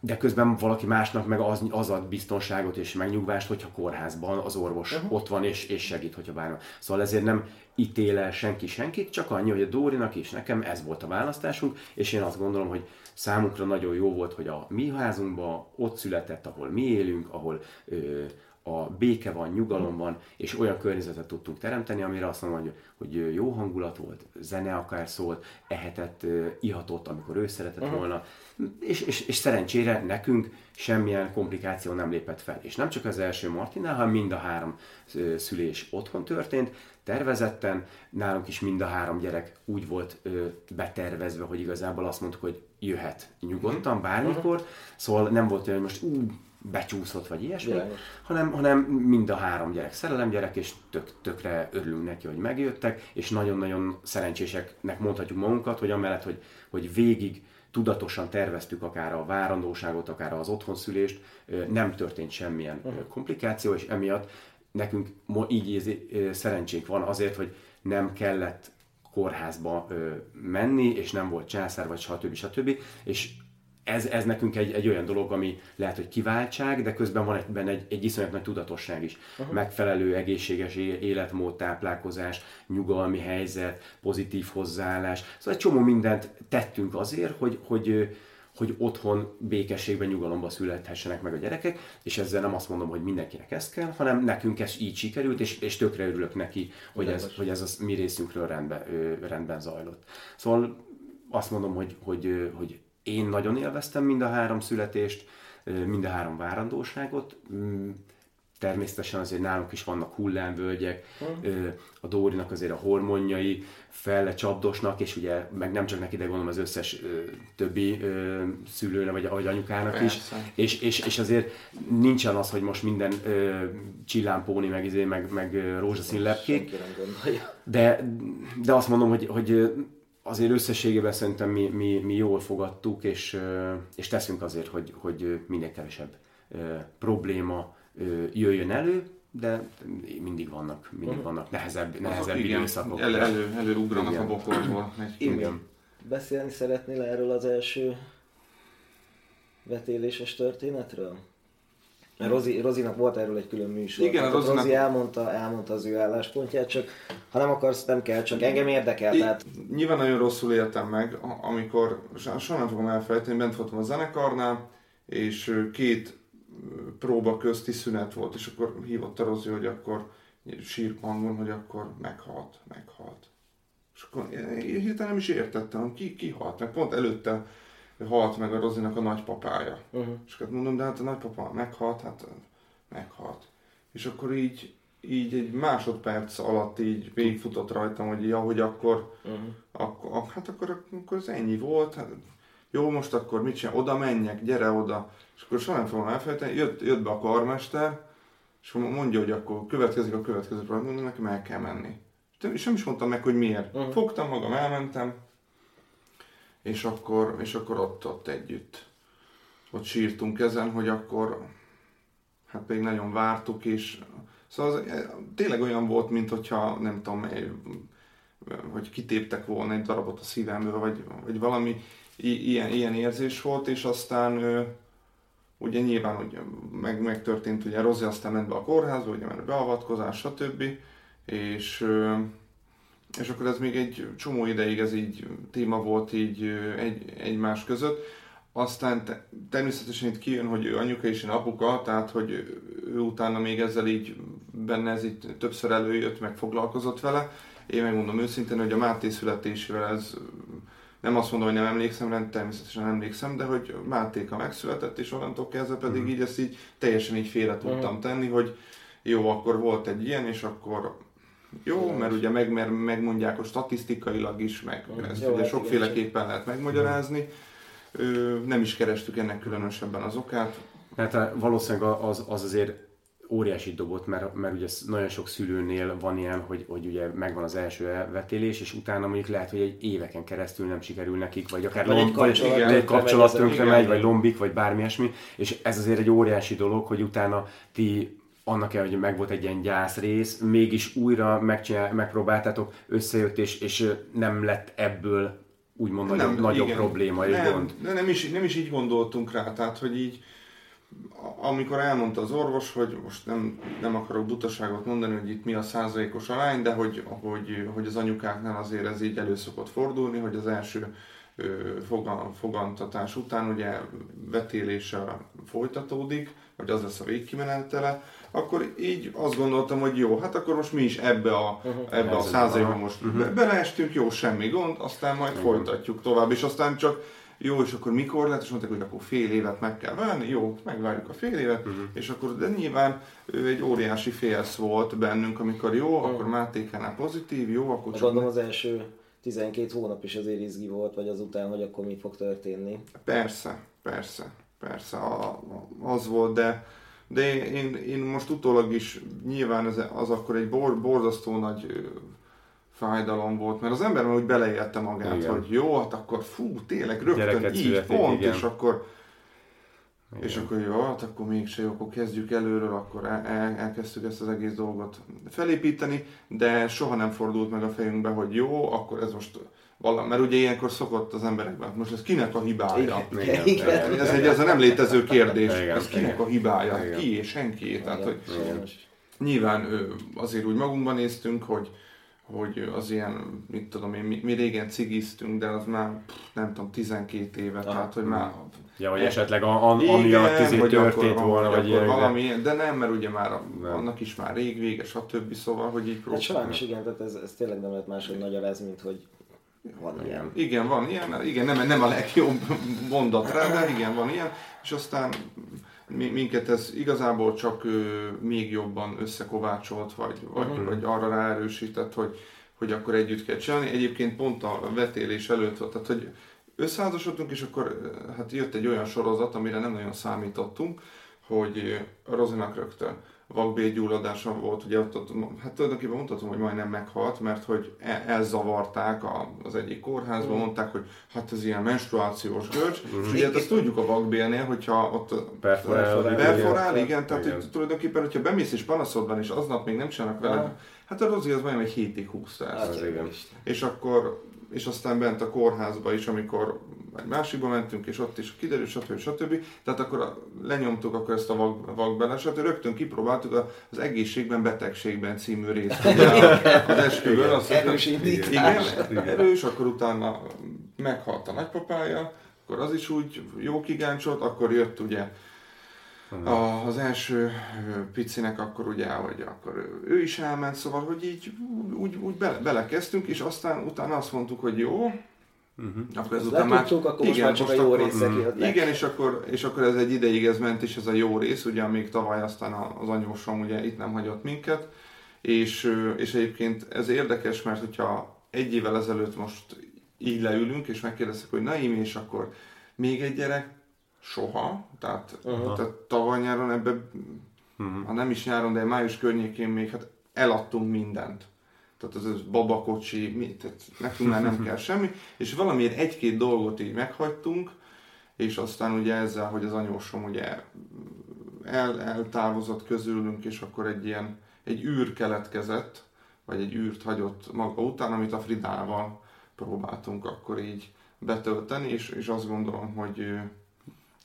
de közben valaki másnak meg az, az ad biztonságot és megnyugvást, hogyha kórházban az orvos uh-huh. ott van és, és segít, hogyha bármi. Szóval ezért nem ítél el senki senkit, csak annyi, hogy a Dórinak és nekem ez volt a választásunk, és én azt gondolom, hogy számunkra nagyon jó volt, hogy a mi házunkban ott született, ahol mi élünk, ahol ö, a béke van, nyugalom van, és olyan környezetet tudtunk teremteni, amire azt mondom, hogy, hogy jó hangulat volt, zene akár szólt, ehetett, ihatott, amikor ő szeretett uh-huh. volna, és, és, és szerencsére nekünk semmilyen komplikáció nem lépett fel. És nem csak az első Martinnál, hanem mind a három szülés otthon történt, tervezetten, nálunk is mind a három gyerek úgy volt ö, betervezve, hogy igazából azt mondtuk, hogy jöhet nyugodtan, bármikor, szóval nem volt olyan, hogy most ú, becsúszott, vagy ilyesmi, hanem, hanem mind a három gyerek szerelemgyerek, és tök, tökre örülünk neki, hogy megjöttek, és nagyon-nagyon szerencséseknek mondhatjuk magunkat, hogy amellett, hogy, hogy végig tudatosan terveztük akár a várandóságot, akár az otthonszülést, nem történt semmilyen uh komplikáció, és emiatt nekünk így szerencsénk van azért, hogy nem kellett kórházba menni, és nem volt császár, vagy stb. stb. És ez, ez nekünk egy, egy olyan dolog, ami lehet, hogy kiváltság, de közben van egy, benne egy, egy iszonyat nagy tudatosság is. Uh-huh. Megfelelő egészséges életmód, táplálkozás, nyugalmi helyzet, pozitív hozzáállás. Szóval egy csomó mindent tettünk azért, hogy, hogy, hogy otthon békességben, nyugalomban születhessenek meg a gyerekek, és ezzel nem azt mondom, hogy mindenkinek ez kell, hanem nekünk ez így sikerült, és, és tökre örülök neki, hogy ez, hogy ez a mi részünkről rendben, rendben zajlott. Szóval azt mondom, hogy, hogy, hogy én nagyon élveztem mind a három születést, mind a három várandóságot. Mm, Természetesen azért nálunk is vannak hullámvölgyek, ö, a Dórinak azért a hormonjai felle csapdosnak, és ugye meg nem csak neki, de gondolom az összes ö, többi ö, szülőre, vagy, vagy anyukának is. Persze. És, és, és azért nincsen az, hogy most minden ö, csillámpóni, meg, izé, meg, meg rózsaszín lepkék, de, de azt mondom, hogy, hogy azért összességében szerintem mi, mi, mi jól fogadtuk, és, és teszünk azért, hogy, hogy minél kevesebb probléma jöjjön elő, de mindig vannak, mindig vannak nehezebb, nehezebb Azok igen, időszakok. elő, elő, előugranak Igen. a bokorból. Igen. Beszélni szeretnél erről az első vetéléses történetről? Mert Rozi, Rozinak volt erről egy külön műsor. Igen, Tehát Rozinak- Rozi elmondta, elmondta az ő álláspontját, csak ha nem akarsz, nem kell, csak engem érdekel. Tehát Nyilván nagyon rosszul éltem meg, amikor, so- soha nem fogom elfelejteni, bent voltam a zenekarnál, és két próba közti szünet volt, és akkor hívott a Rozi, hogy akkor sírt hangon, hogy akkor meghalt, meghalt. És akkor én hirtelen nem is értettem, ki, ki halt meg. Pont előtte halt meg a Rozinak a nagypapája. uh-huh. És akkor mondom, de hát a nagypapa meghalt, hát ö, meghalt. És akkor így, így egy másodperc alatt így végigfutott rajtam, hogy ja, hogy akkor, Uh-huh. akkor hát akkor, akkor ez ennyi volt, hát jó, most akkor mit csinál, oda menjek, gyere oda. És akkor soha nem fogom elfelejteni, jött, jött be a karmester, és mondja, hogy akkor következik a következő program, mondom, nekem el kell menni. És nem is mondtam meg, hogy miért. Mhm. Fogtam magam, elmentem, és akkor, és akkor ott, ott együtt ott sírtunk ezen, hogy akkor hát még nagyon vártuk, és szóval az, tényleg olyan volt, mint hogyha nem tudom, egy- hogy kitéptek volna egy darabot a szívemből, vagy, vagy valami i- ilyen, ilyen érzés volt, és aztán ugye nyilván ugye, meg, megtörtént, ugye Rozi aztán ment be a kórházba, ugye mert beavatkozás, stb. És, és akkor ez még egy csomó ideig ez így téma volt így egy, egymás között. Aztán te, természetesen itt kijön, hogy ő anyuka és én apuka, tehát hogy ő, utána még ezzel így benne ez így többször előjött, meg foglalkozott vele. Én megmondom őszintén, hogy a Máté születésével ez nem azt mondom, hogy nem emlékszem, rá, természetesen emlékszem, de hogy Mátéka megszületett, és onnantól kezdve pedig így ezt így teljesen így félre tudtam tenni, hogy jó, akkor volt egy ilyen, és akkor jó, mert ugye meg, mert megmondják a statisztikailag is, meg ezt Jó, ugye hát sokféleképpen lehet megmagyarázni. Ö, nem is kerestük ennek különösebben az okát. Hát á, valószínűleg az, az azért óriási dobott, mert, mert ugye nagyon sok szülőnél van ilyen, hogy, hogy ugye megvan az első elvetélés, és utána mondjuk lehet, hogy egy éveken keresztül nem sikerül nekik, vagy akár Vagy egy lomb, vagy, kapcsolat vagy egy kapcsolat tönkre igen, megy, vagy igen. lombik, vagy bármi ilyesmi, és ez azért egy óriási dolog, hogy utána ti annak el, hogy meg volt egy ilyen gyászrész, mégis újra megcsinál, megpróbáltátok, összejött, és, és nem lett ebből úgymond nagyobb, nagyobb igen. probléma és nem, gond. De nem is, nem is így gondoltunk rá, tehát hogy így amikor elmondta az orvos, hogy most nem, nem akarok butaságot mondani, hogy itt mi a százalékos arány, de hogy, hogy, hogy az anyukáknál azért ez így elő szokott fordulni, hogy az első fogan, fogantatás után ugye vetélése folytatódik, vagy az lesz a végkimenetele, akkor így azt gondoltam, hogy jó, hát akkor most mi is ebbe a, ebbe a aha. most be, beleestünk, jó, semmi gond, aztán majd folytatjuk tovább, és aztán csak jó, és akkor mikor lehet, és mondták, hogy akkor fél évet meg kell venni, jó, megvárjuk a fél évet, és akkor, de nyilván ő egy óriási félsz volt bennünk, amikor jó, akkor Mátékánál pozitív, jó, akkor csak Gondolom az első 12 hónap is azért izgi volt, vagy azután, hogy akkor mi fog történni. Persze, persze, persze, a, a, az volt, de, de én, én most utólag is nyilván ez, az akkor egy bor, borzasztó nagy fájdalom volt, mert az ember már úgy beleélte magát, Igen. hogy jó, hát akkor fú, tényleg rögtön Gyereket így, születik, pont, igen. és akkor és akkor jó, hát akkor mégse jó, akkor kezdjük előről, akkor el, el, elkezdtük ezt az egész dolgot felépíteni, de soha nem fordult meg a fejünkbe, hogy jó, akkor ez most valami, mert ugye ilyenkor szokott az emberekben, most ez kinek a hibája? Igen, igen. Ez egy, ez a nem létező kérdés. Igen, ez kinek igen. a hibája? Igen. Ki és senki. Tehát, hogy Sajnos. nyilván azért úgy magunkban néztünk, hogy hogy az ilyen, mit tudom én, mi, mi régen cigiztünk, de az már pff, nem tudom, 12 éve, tehát hogy már Ja, hogy esetleg a, a, amiatt izé történt akkor, volna, vagy akkor ilyen. valami, de nem, mert ugye már a, Nem. annak is már rég vége, stb. Szóval, hogy így Hát próbál. sajnos igen, tehát ez, ez tényleg nem lehet máshogy magyarázni, mint hogy van ilyen. Igen, van ilyen, igen, nem, nem a legjobb mondat rá, de igen, van ilyen, és aztán mi- minket ez igazából csak még jobban összekovácsolt, vagy, vagy, Mhm. vagy arra ráerősített, hogy, hogy akkor együtt kell csinálni. Egyébként pont a vetélés előtt volt, tehát hogy összeházasodtunk, és akkor hát jött egy olyan sorozat, amire nem nagyon számítottunk, hogy Rozinak rögtön vakbélgyulladása volt, ugye ott, ott, hát tulajdonképpen mondhatom, hogy majdnem meghalt, mert hogy el, elzavarták a, az egyik kórházban, mondták, hogy hát ez ilyen menstruációs görcs, és ugye hát azt tudjuk a vakbélnél, hogyha ott Perforál, perforál, igen. igen, tehát Igen. hogy tulajdonképpen, hogyha bemész és panaszod van, és aznap még nem csinálnak veled, Aha. hát a Rozi az majdnem egy hétig húzta ezt. Az igen. És akkor és aztán bent a kórházba is, amikor egy másikba mentünk, és ott is kiderült, stb. stb. Tehát akkor lenyomtuk akkor ezt a vak, vakbeleset, rögtön kipróbáltuk az egészségben, betegségben című részt az esküvőn. Azt Erős indítás. Igen, erős, akkor utána meghalt a nagypapája, akkor az is úgy jó kigáncsolt, akkor jött ugye a, az első picinek akkor ugye, hogy akkor ő is elment, szóval, hogy így úgy, úgy bele, belekezdtünk, és aztán utána azt mondtuk, hogy jó, Uh-huh. Akkor ezután már, akkor igen, most már csak a jó részek mm, Igen, és akkor, és akkor ez egy ideig ez ment, és ez a jó rész, ugye, amíg tavaly aztán az anyósom ugye itt nem hagyott minket, és, és egyébként ez érdekes, mert hogyha egy évvel ezelőtt most így leülünk, és megkérdezik, hogy na és akkor még egy gyerek, soha, tehát, uh-huh. tehát tavaly nyáron ebbe, uh-huh. ha nem is nyáron, de május környékén még hát eladtunk mindent. Tehát ez, ez babakocsi, mi, tehát nekünk már nem kell semmi, és valamiért egy-két dolgot így meghagytunk, és aztán ugye ezzel, hogy az anyósom ugye el, eltávozott közülünk, és akkor egy ilyen, egy űr keletkezett, vagy egy űrt hagyott maga után, amit a Fridával próbáltunk akkor így betölteni, és, és azt gondolom, hogy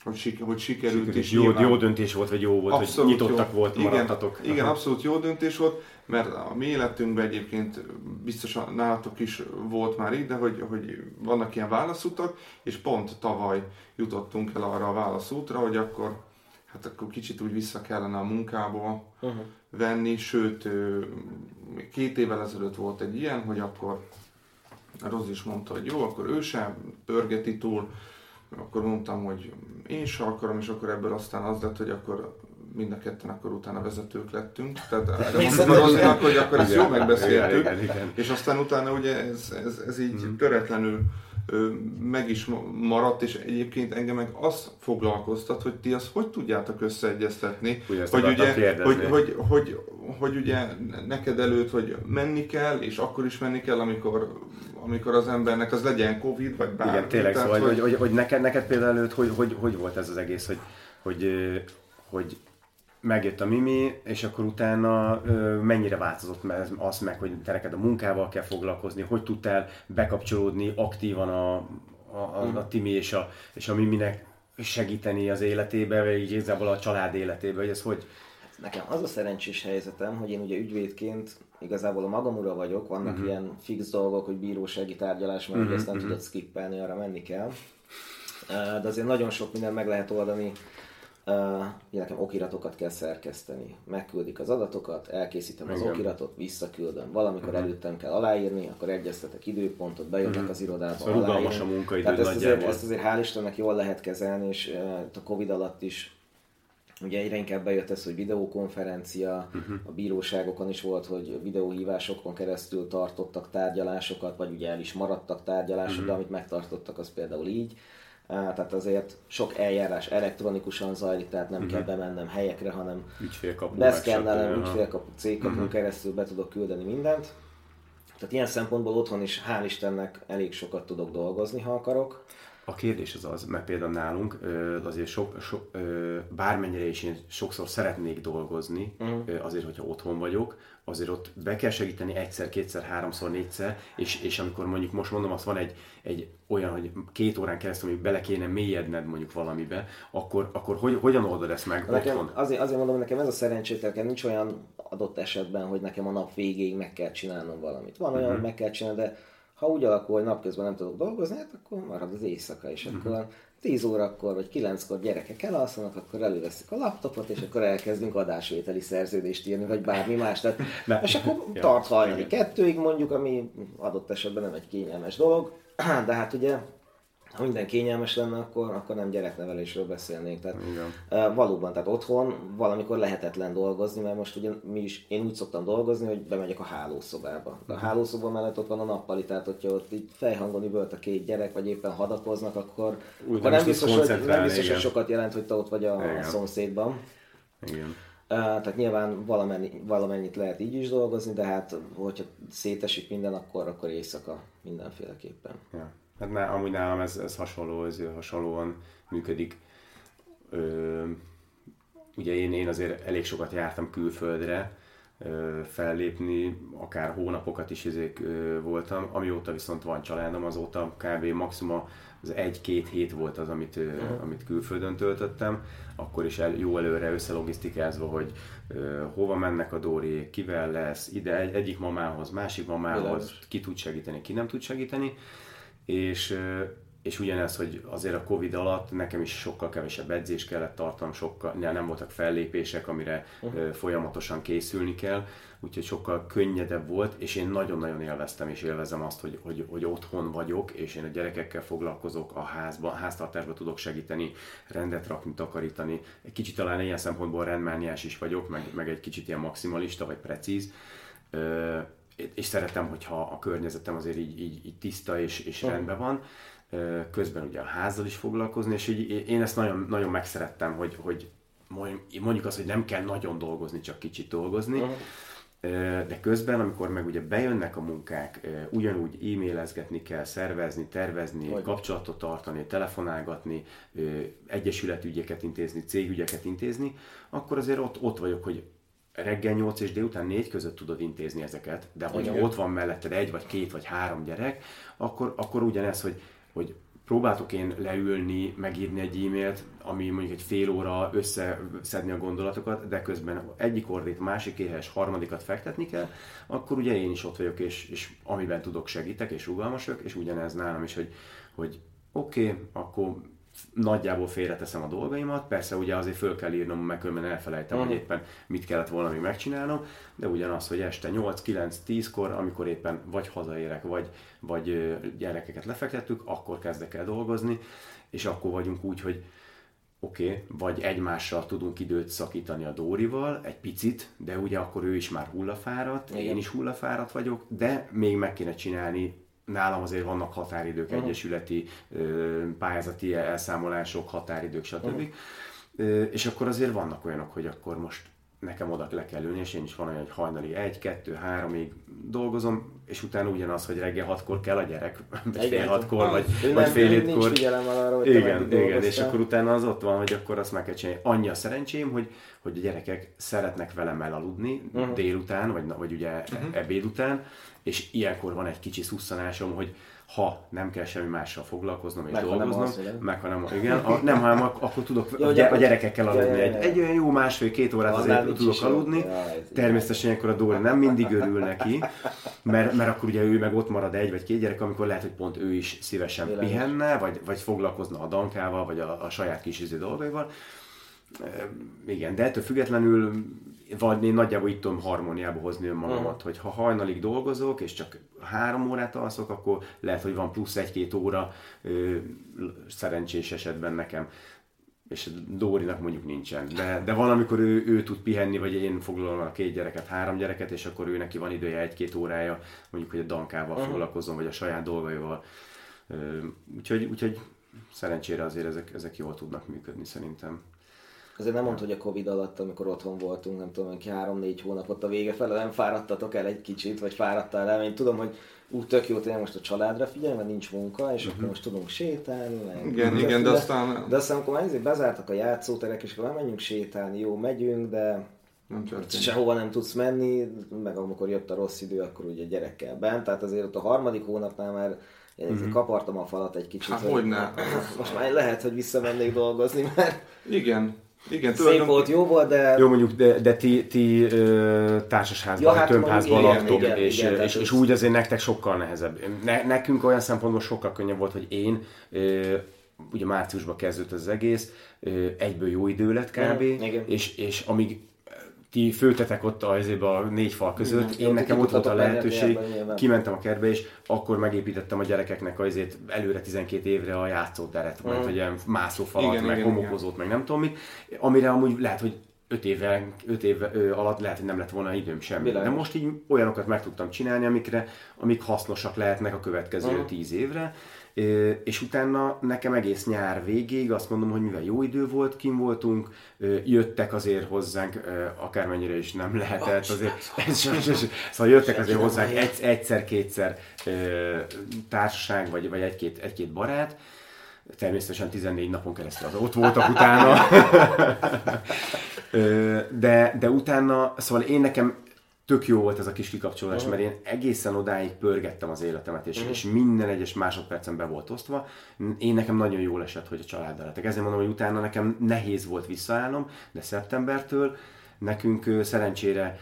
hogy, sik, hogy sikerült. sikerült. És jó, nyilván... jó döntés volt, vagy jó volt, abszolút vagy nyitottak jó. volt, maradtatok. Igen, igen, abszolút jó döntés volt, mert a mi életünkben egyébként biztosan nálatok is volt már így, de hogy, hogy vannak ilyen válaszutak, és pont tavaly jutottunk el arra a válaszútra, hogy akkor hát akkor kicsit úgy vissza kellene a munkából uh-huh. venni, sőt, két évvel ezelőtt volt egy ilyen, hogy akkor Rozi is mondta, hogy jó, akkor ő sem pörgeti túl, akkor mondtam, hogy én sem akarom, és akkor ebből aztán az lett, hogy akkor mind a ketten akkor utána vezetők lettünk. Tehát Rozinak, hogy akkor ezt jól megbeszéltük, igen, igen, igen. és aztán utána ugye ez, ez, ez így mm. töretlenül meg is maradt, és egyébként engem meg az foglalkoztat, hogy ti azt hogy tudjátok összeegyeztetni, hogy ugye, hogy, hogy, hogy, hogy ugye neked előtt, hogy menni kell, és akkor is menni kell, amikor, amikor az embernek az legyen Covid, vagy bármi. Igen, tényleg, szóval, hogy, hogy, hogy neked, neked például előtt, hogy, hogy, hogy volt ez az egész, hogy, hogy, hogy megjött a Mimi, és akkor utána ö, mennyire változott az meg, hogy te neked a munkával kell foglalkozni, hogy tudtál bekapcsolódni aktívan a, a, a, a Timi és a, és a Miminek segíteni az életébe, vagy igazából a család életébe, hogy ez hogy... Nekem az a szerencsés helyzetem, hogy én ugye ügyvédként igazából a magam ura vagyok, vannak uh-huh. ilyen fix dolgok, hogy bírósági tárgyalás, mert uh-huh, ezt nem uh-huh. tudod skippelni, arra menni kell. De azért nagyon sok minden meg lehet oldani Uh, nekem okiratokat kell szerkeszteni. Megküldik az adatokat, elkészítem Igen. az okiratot, visszaküldöm. Valamikor uh-huh. előttem kell aláírni, akkor egyeztetek időpontot, bejönnek uh-huh. az irodába szóval rugalmas a munkaidő Tehát ezt azért, ezt azért hál' Istennek jól lehet kezelni, és a Covid alatt is Ugye egyre inkább bejött ez, hogy videokonferencia, uh-huh. a bíróságokon is volt, hogy videóhívásokon keresztül tartottak tárgyalásokat, vagy ugye el is maradtak tárgyalások, uh-huh. de amit megtartottak, az például így tehát azért sok eljárás elektronikusan zajlik, tehát nem uh-huh. kell bemennem helyekre, hanem beszkennelem, ügyfélkapu, cégkapu uh-huh. keresztül be tudok küldeni mindent. Tehát ilyen szempontból otthon is hál' Istennek elég sokat tudok dolgozni, ha akarok. A kérdés az az, mert például nálunk azért sok, sok, bármennyire is én sokszor szeretnék dolgozni, uh-huh. azért, hogyha otthon vagyok, azért ott be kell segíteni egyszer, kétszer, háromszor, négyszer, és, és amikor mondjuk most mondom, azt van egy, egy olyan, hogy két órán keresztül hogy bele kéne mélyedned mondjuk valamibe, akkor, akkor hogy, hogyan oldod ezt meg nekem, otthon? Azért, azért mondom, nekem ez a szerencsétel, nekem nincs olyan adott esetben, hogy nekem a nap végéig meg kell csinálnom valamit. Van olyan, uh-huh. hogy meg kell csinálni, de ha úgy alakul, hogy napközben nem tudok dolgozni, hát akkor marad az éjszaka, és uh-huh. akkor 10 órakor vagy 9-kor gyerekek elalszanak, akkor előveszik a laptopot, és akkor elkezdünk adásvételi szerződést írni, vagy bármi más. Tehát, ne. És akkor ja, tart hajnali kettőig mondjuk, ami adott esetben nem egy kényelmes dolog, de hát ugye ha minden kényelmes lenne, akkor, akkor nem gyereknevelésről beszélnénk. Tehát Igen. valóban, tehát otthon valamikor lehetetlen dolgozni, mert most ugye mi is, én úgy szoktam dolgozni, hogy bemegyek a hálószobába. De a mhm. hálószoba mellett ott van a nappali, tehát hogyha ott így fejhangon üvölt a két gyerek, vagy éppen hadakoznak, akkor, úgy akkor nem, biztos, hogy, nem biztos, hogy sokat jelent, hogy te ott vagy a, a szomszédban. Igen. Uh, tehát nyilván valamennyi, valamennyit lehet így is dolgozni, de hát hogyha szétesik minden, akkor, akkor éjszaka mindenféleképpen. Ja. Hát ná, amúgy nálam ez, ez hasonló, ez hasonlóan működik. Ö, ugye én, én azért elég sokat jártam külföldre, fellépni, akár hónapokat is ezek voltam. Amióta viszont van családom, azóta kb. maximum az egy-két hét volt az, amit, uh-huh. amit külföldön töltöttem, akkor is el, jó előre összelogisztikázva, hogy uh, hova mennek a Dóri, kivel lesz, ide egy, egyik mamához, másik mamához, Bilányos. ki tud segíteni, ki nem tud segíteni, és és ugyanez, hogy azért a Covid alatt nekem is sokkal kevesebb edzés kellett tartanom, sokkal, nem voltak fellépések, amire uh-huh. folyamatosan készülni kell, úgyhogy sokkal könnyedebb volt, és én nagyon-nagyon élveztem és élvezem azt, hogy, hogy, hogy otthon vagyok, és én a gyerekekkel foglalkozok, a házban, háztartásban tudok segíteni, rendet rakni, takarítani. Egy kicsit talán ilyen szempontból rendmániás is vagyok, meg, meg egy kicsit ilyen maximalista vagy precíz. És szeretem, hogyha a környezetem azért így, így, így tiszta és, és rendben van. Közben ugye a házzal is foglalkozni, és így én ezt nagyon, nagyon megszerettem, hogy, hogy mondjuk azt, hogy nem kell nagyon dolgozni, csak kicsit dolgozni, de közben, amikor meg ugye bejönnek a munkák, ugyanúgy e-mailezgetni kell, szervezni, tervezni, Hogy. kapcsolatot tartani, telefonálgatni, egyesületügyeket intézni, cégügyeket intézni, akkor azért ott, ott vagyok, hogy reggel 8 és délután 4 között tudod intézni ezeket, de hogy ott van melletted egy, vagy két, vagy három gyerek, akkor, akkor ugyanez, hogy hogy próbáltok én leülni, megírni egy e-mailt, ami mondjuk egy fél óra összeszedni a gondolatokat, de közben egyik ordít, másik éhes, harmadikat fektetni kell, akkor ugye én is ott vagyok, és, és amiben tudok segítek, és rugalmas vagyok, és ugyanez nálam is, hogy, hogy oké, okay, akkor nagyjából félreteszem a dolgaimat, persze ugye azért föl kell írnom, meg különben elfelejtem, uh-huh. hogy éppen mit kellett volna még megcsinálnom, de ugyanaz, hogy este 8-9-10-kor, amikor éppen vagy hazaérek, vagy, vagy gyerekeket lefektettük, akkor kezdek el dolgozni, és akkor vagyunk úgy, hogy oké, okay, vagy egymással tudunk időt szakítani a Dórival, egy picit, de ugye akkor ő is már hullafáradt, Igen. én is hullafáradt vagyok, de még meg kéne csinálni nálam azért vannak határidők, uh-huh. egyesületi pályázati elszámolások, határidők, stb. Uh-huh. És akkor azért vannak olyanok, hogy akkor most nekem oda le kell ülni, és én is van olyan, hogy hajnali egy, kettő, háromig dolgozom, és utána ugyanaz, hogy reggel hatkor kell a gyerek, vagy fél hatkor, vagy, vagy fél hétkor. Arra, hogy igen, igen, és akkor utána az ott van, hogy akkor azt meg kell csinálni. Annyi a szerencsém, hogy, hogy a gyerekek szeretnek velem elaludni uh-huh. délután, vagy, vagy ugye uh-huh. ebéd után, és ilyenkor van egy kicsi szusszanásom, hogy ha nem kell semmi mással foglalkoznom és meg dolgoznom, az, meg ha nem, igen, a, nem, hanem akkor tudok ja, a, a gyerekekkel aludni. Egy, egy olyan jó másfél-két órát azért tudok aludni. Természetesen ilyenkor a Dóri nem mindig örül neki, mert, mert akkor ugye ő meg ott marad egy vagy két gyerek, amikor lehet, hogy pont ő is szívesen Világos. pihenne, vagy, vagy foglalkozna a dankával, vagy a, a saját kis izé dolgaival. E, igen, de ettől függetlenül vagy én nagyjából itt tudom harmóniába hozni önmagamat, uh-huh. hogy ha hajnalig dolgozok, és csak három órát alszok, akkor lehet, hogy van plusz egy-két óra ö, szerencsés esetben nekem és Dórinak mondjuk nincsen. De, de van, amikor ő, ő tud pihenni, vagy én foglalom a két gyereket, három gyereket, és akkor ő neki van idője egy-két órája, mondjuk, hogy a dankával uh-huh. foglalkozom, vagy a saját dolgaival. Úgyhogy, úgyhogy szerencsére azért ezek, ezek jól tudnak működni szerintem. Azért nem mondta, hogy a Covid alatt, amikor otthon voltunk, nem tudom, három-négy hónapot a vége fele nem fáradtatok el egy kicsit, vagy fáradtál el, én tudom, hogy úgy tök jó, hogy most a családra figyelj, mert nincs munka, és uh-huh. akkor most tudunk sétálni. Meg igen, igen, de aztán... De aztán, amikor már bezártak a játszóterek, és akkor menjünk sétálni, jó, megyünk, de nem sehova nem tudsz menni, meg amikor jött a rossz idő, akkor ugye gyerekkel bent, tehát azért ott a harmadik hónapnál már uh-huh. kapartam a falat egy kicsit. Hát, hogy, hogy ne. Most már lehet, hogy visszamennék dolgozni, mert... Igen, igen, Szép tulajdon... volt, jó volt, de... Jó, mondjuk, de, de ti, ti társasházban, ja, hát tömbházban laktok, igen, és, igen, és, és, úgy azért nektek sokkal nehezebb. Ne, nekünk olyan szempontból sokkal könnyebb volt, hogy én, ö, ugye márciusban kezdődött az egész, egyből jó idő lett kb. Igen. És, és amíg ti főtetek ott a, a négy fal között, én nekem ott volt a lehetőség, kimentem a kertbe, és akkor megépítettem a gyerekeknek azért előre 12 évre a játszóteret, mm. vagy ilyen mászófalat, igen, meg igen, homokozót, igen. meg nem tudom mit, amire amúgy lehet, hogy 5 éve, öt év alatt lehet, hogy nem lett volna időm semmi. Bilányos. De most így olyanokat meg tudtam csinálni, amikre, amik hasznosak lehetnek a következő uh-huh. 10 évre, és utána nekem egész nyár végéig azt mondom, hogy mivel jó idő volt, kim voltunk, jöttek azért hozzánk, akármennyire is nem lehetett, azért, szóval jöttek azért hozzánk egyszer-kétszer társaság, vagy, vagy egy-két, egy-két barát, természetesen 14 napon keresztül az ott voltak utána, de, de utána, szóval én nekem tök jó volt ez a kis kikapcsolás, uh-huh. mert én egészen odáig pörgettem az életemet, és, uh-huh. és minden egyes másodpercen be volt osztva. Én nekem nagyon jól esett, hogy a családdal lettek. Ezért mondom, hogy utána nekem nehéz volt visszaállnom, de szeptembertől nekünk szerencsére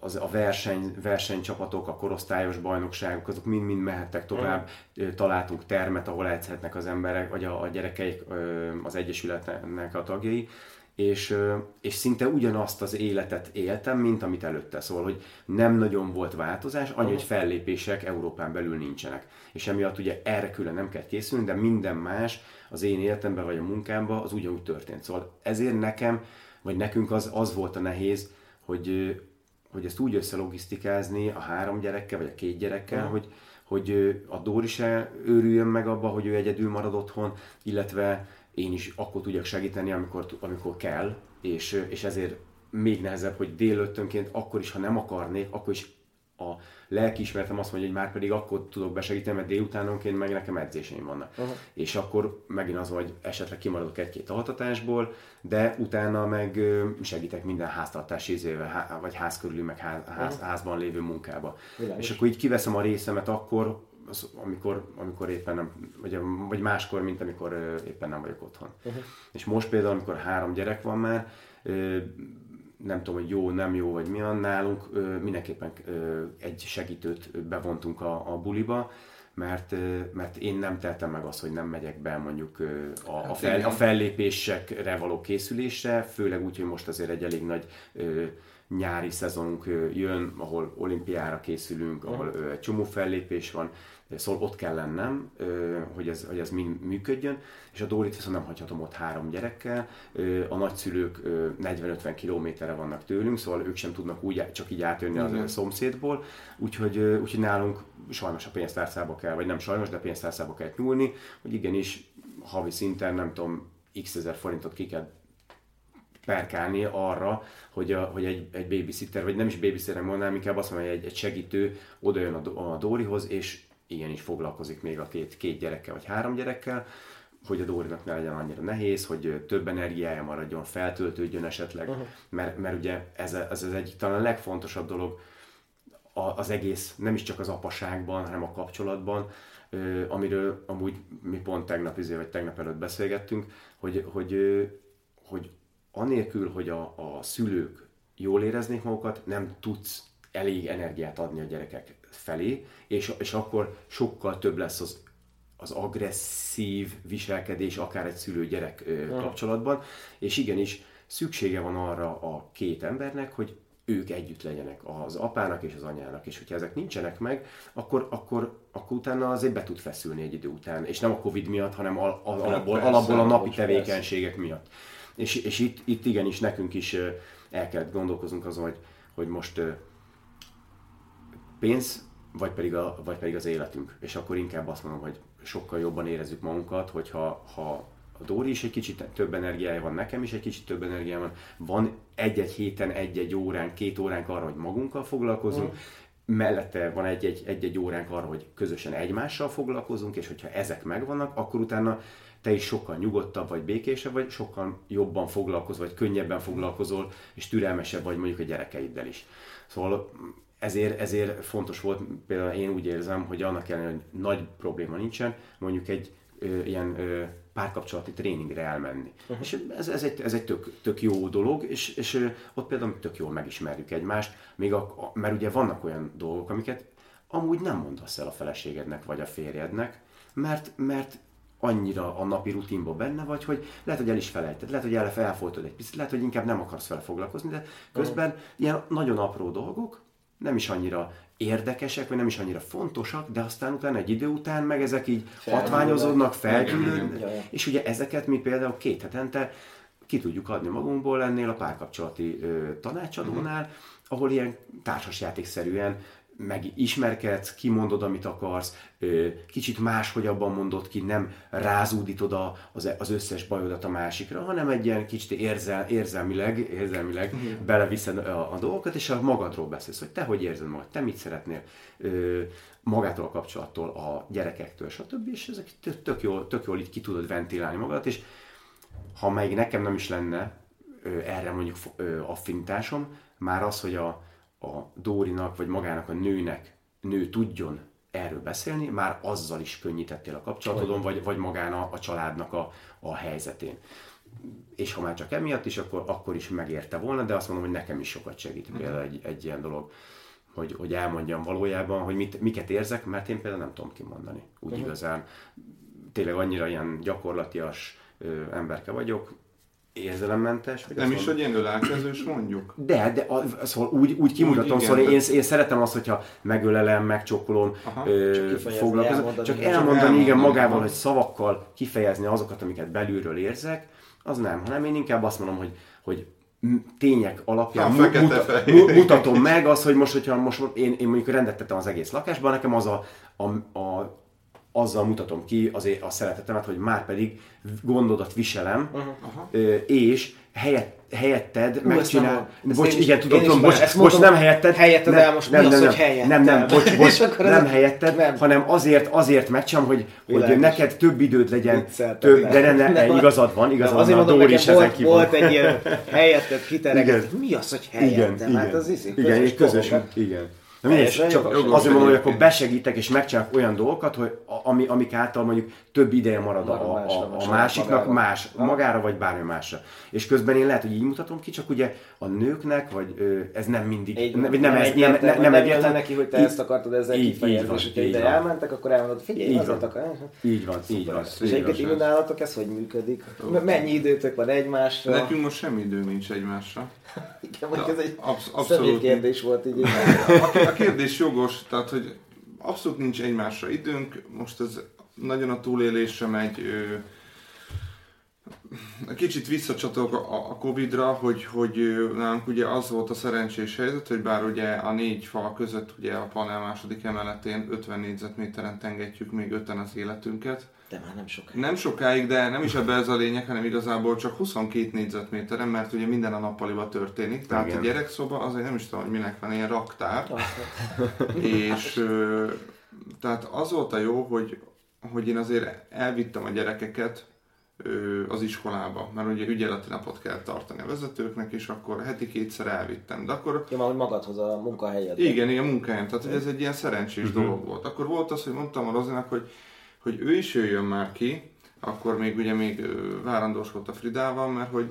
az a verseny, versenycsapatok, a korosztályos bajnokságok, azok mind-mind mehettek tovább, találtunk termet, ahol edzhetnek az emberek, vagy a, a gyerekeik az Egyesületnek a tagjai, és, és szinte ugyanazt az életet éltem, mint amit előtte. Szóval, hogy nem nagyon volt változás, annyi, hogy fellépések Európán belül nincsenek. És emiatt ugye erre külön nem kell készülni, de minden más az én életemben vagy a munkámban az ugyanúgy történt. Szóval ezért nekem, vagy nekünk az, az volt a nehéz, hogy, hogy ezt úgy összelogisztikázni a három gyerekkel, vagy a két gyerekkel, uh-huh. hogy, hogy a Dóri se őrüljön meg abba, hogy ő egyedül marad otthon, illetve én is akkor tudjak segíteni, amikor, amikor kell, és, és ezért még nehezebb, hogy délöttönként, akkor is, ha nem akarnék, akkor is a lelkiismeretem azt mondja, hogy már pedig akkor tudok besegíteni, mert délutánonként meg nekem edzéseim vannak. Uh-huh. És akkor megint az, hogy esetleg kimaradok egy-két altatásból, de utána meg segítek minden háztartási izével, vagy ház körüli, meg ház, uh-huh. házban lévő munkába. Világos. És akkor így kiveszem a részemet akkor, az, amikor, amikor éppen nem, vagy, vagy máskor, mint amikor éppen nem vagyok otthon. Uh-huh. És most például, amikor három gyerek van már, nem tudom, hogy jó, nem jó, vagy mi a nálunk, mindenképpen egy segítőt bevontunk a, a buliba, mert, mert én nem teltem meg azt, hogy nem megyek be mondjuk a, a, hát fel, a fellépésekre való készülésre, főleg úgy, hogy most azért egy elég nagy nyári szezonunk jön, ahol olimpiára készülünk, ahol egy csomó fellépés van, Szóval ott kell lennem, hogy ez, hogy ez mind működjön, és a Dórit viszont nem hagyhatom ott három gyerekkel. A nagyszülők 40-50 kilométerre vannak tőlünk, szóval ők sem tudnak úgy, csak így átjönni az a szomszédból, úgyhogy, úgyhogy nálunk sajnos a pénztárcába kell, vagy nem sajnos, de pénztárcába kell nyúlni, hogy igenis havi szinten nem tudom, x ezer forintot ki kell perkálni arra, hogy, a, hogy egy, egy babysitter, vagy nem is babysitter mondanám, inkább azt mondom, hogy egy, egy segítő oda jön a, a Dórihoz, és igenis foglalkozik még a két, két gyerekkel vagy három gyerekkel, hogy a Dórinak ne legyen annyira nehéz, hogy több energiája maradjon, feltöltődjön esetleg, uh-huh. mert, mert ugye ez, ez az egyik talán a legfontosabb dolog az egész, nem is csak az apaságban, hanem a kapcsolatban, amiről amúgy mi pont tegnap, izé, vagy tegnap előtt beszélgettünk, hogy, hogy, hogy anélkül, hogy a, a szülők jól éreznék magukat, nem tudsz elég energiát adni a gyerekek felé, és, és akkor sokkal több lesz az, az agresszív viselkedés akár egy szülő-gyerek kapcsolatban, és igenis szüksége van arra a két embernek, hogy ők együtt legyenek, az apának és az anyának, és hogyha ezek nincsenek meg, akkor, akkor, akkor utána azért be tud feszülni egy idő után, és nem a Covid miatt, hanem al, al, alapból, alapból a napi tevékenységek miatt. És, és itt, itt igenis nekünk is el kellett gondolkoznunk azon, hogy, hogy most pénz, vagy pedig, a, vagy pedig az életünk. És akkor inkább azt mondom, hogy sokkal jobban érezzük magunkat, hogyha ha a Dóri is egy kicsit több energiája van, nekem is egy kicsit több energiája van, van egy-egy héten, egy-egy órán, két óránk arra, hogy magunkkal foglalkozunk, mm. mellette van egy-egy, egy-egy óránk arra, hogy közösen egymással foglalkozunk, és hogyha ezek megvannak, akkor utána te is sokkal nyugodtabb vagy békésebb vagy, sokkal jobban foglalkozol, vagy könnyebben foglalkozol, és türelmesebb vagy mondjuk a gyerekeiddel is. Szóval ezért, ezért fontos volt, például én úgy érzem, hogy annak ellenére, hogy nagy probléma nincsen, mondjuk egy ö, ilyen ö, párkapcsolati tréningre elmenni. Uh-huh. És ez, ez egy, ez egy tök, tök jó dolog, és, és ö, ott például tök jól megismerjük egymást, még a, a, mert ugye vannak olyan dolgok, amiket amúgy nem mondasz el a feleségednek vagy a férjednek, mert, mert annyira a napi rutinban benne vagy, hogy lehet, hogy el is felejted, lehet, hogy el, elfolytod egy picit, lehet, hogy inkább nem akarsz vele foglalkozni, de közben uh-huh. ilyen nagyon apró dolgok, nem is annyira érdekesek, vagy nem is annyira fontosak, de aztán utána egy idő után meg ezek így hatványozódnak, felgyűlődnek, és ugye ezeket mi például két hetente ki tudjuk adni magunkból ennél a párkapcsolati ö, tanácsadónál, ahol ilyen társasjátékszerűen megismerkedsz, kimondod, amit akarsz, kicsit máshogy abban mondod ki, nem rázúdítod az összes bajodat a másikra, hanem egy ilyen kicsit érzel, érzelmileg, érzelmileg uh-huh. beleviszed a, a dolgokat, és a magadról beszélsz, hogy te hogy érzed magad, te mit szeretnél magától a kapcsolattól, a gyerekektől, stb. És ezek tök jól, tök jól így ki tudod ventilálni magadat, és ha még nekem nem is lenne erre mondjuk affintásom, már az, hogy a, a Dórinak, vagy magának a nőnek, nő tudjon erről beszélni, már azzal is könnyítettél a kapcsolatodon, vagy, vagy magán a, a családnak a, a helyzetén. És ha már csak emiatt is, akkor, akkor is megérte volna, de azt mondom, hogy nekem is sokat segít például egy, egy ilyen dolog, hogy, hogy elmondjam valójában, hogy mit, miket érzek, mert én például nem tudom kimondani. Úgy uh-huh. igazán tényleg annyira ilyen gyakorlatias ö, emberke vagyok, érzelemmentes. Hogy Nem is, mondom- hogy ilyen ölelkezős mondjuk? de, de a- szóval úgy, úgy kimutatom, Úgy, szóval igen, én, de- én szeretem azt, hogyha megölelem, megcsókolom, Aha. ö, Csak foglalkozom, elmondani, csak csak elmondani, igen, magával, hogy szavakkal kifejezni azokat, amiket belülről érzek, az nem, hanem én inkább azt mondom, hogy, hogy tények alapján fekete muta- fehér. mu- mutatom meg az, hogy most, hogyha most én, én mondjuk rendet tettem az egész lakásban, nekem az a, a, a azzal mutatom ki az é- a szeretetemet, hogy már pedig gondodat viselem, ö, és helyett, helyetted ezt megcsinál... nem ezt Bocs, én igen, tudom, tudom, bocs, ezt bocs, nem helyetted. helyetted nem, el most mi az, hogy helyetted? Nem, nem, bocs, bocs, nem helyetted, nem. hanem azért, azért megcsinálom, hogy, hogy Világos. neked több időd legyen, több, nem. de ne, ne, Nem. igazad van, igazad Nem, van, azért a mondom, Dóri is ezen volt, kívül. volt egy ilyen helyettet kitereget, Igen. mi az, hogy Igen, helyettem? igen. Hát az igen, és közös, igen. Mindegy, Teljesen csak azért mondom, hogy akkor besegítek és megcsinálok olyan dolgokat, hogy ami, amik által mondjuk több ideje marad a, a, a, a másiknak, magára. más, magára vagy bármi másra. És közben én lehet, hogy így mutatom ki, csak ugye a nőknek, vagy ez nem mindig, Így, ne, vagy nem, ez, nem, nem, nem nem egyértelmű. neki, hogy te Így- ezt akartad ezzel így- kifejezni, és hogyha ide elmentek, akkor elmondod, figyelj, Így van. akar. Így van, így van. És egyébként így nálatok ez hogy működik? Mennyi időtök van egymásra? Nekünk most semmi idő nincs egymásra. Igen, mondjuk ez egy abszolút kérdés volt így. A, a kérdés jogos, tehát hogy abszolút nincs egymásra időnk, most ez nagyon a túlélésre megy. Ö, kicsit visszacsatolok a, a Covid-ra, hogy, hogy nálunk ugye az volt a szerencsés helyzet, hogy bár ugye a négy fal között ugye a panel második emeletén 50 négyzetméteren tengetjük még öten az életünket, De már nem sok. nem sokáig, de nem is ebbe ez a lényeg, hanem igazából csak 22 négyzetméteren, mert ugye minden a nappaliba történik. Tehát Igen. a gyerekszoba azért nem is tudom, hogy minek van, ilyen raktár. és ö, tehát az volt a jó, hogy, hogy én azért elvittem a gyerekeket az iskolába, mert ugye ügyeleti napot kell tartani a vezetőknek, és akkor heti kétszer elvittem. De akkor Ja, már hogy magadhoz a munkahelyed. igen, igen, munkájám. Tehát, hogy ez egy ilyen szerencsés uh-huh. dolog volt. Akkor volt az, hogy mondtam a Rozinak, hogy, hogy ő is jöjjön már ki, akkor még ugye még várandós volt a Fridával, mert hogy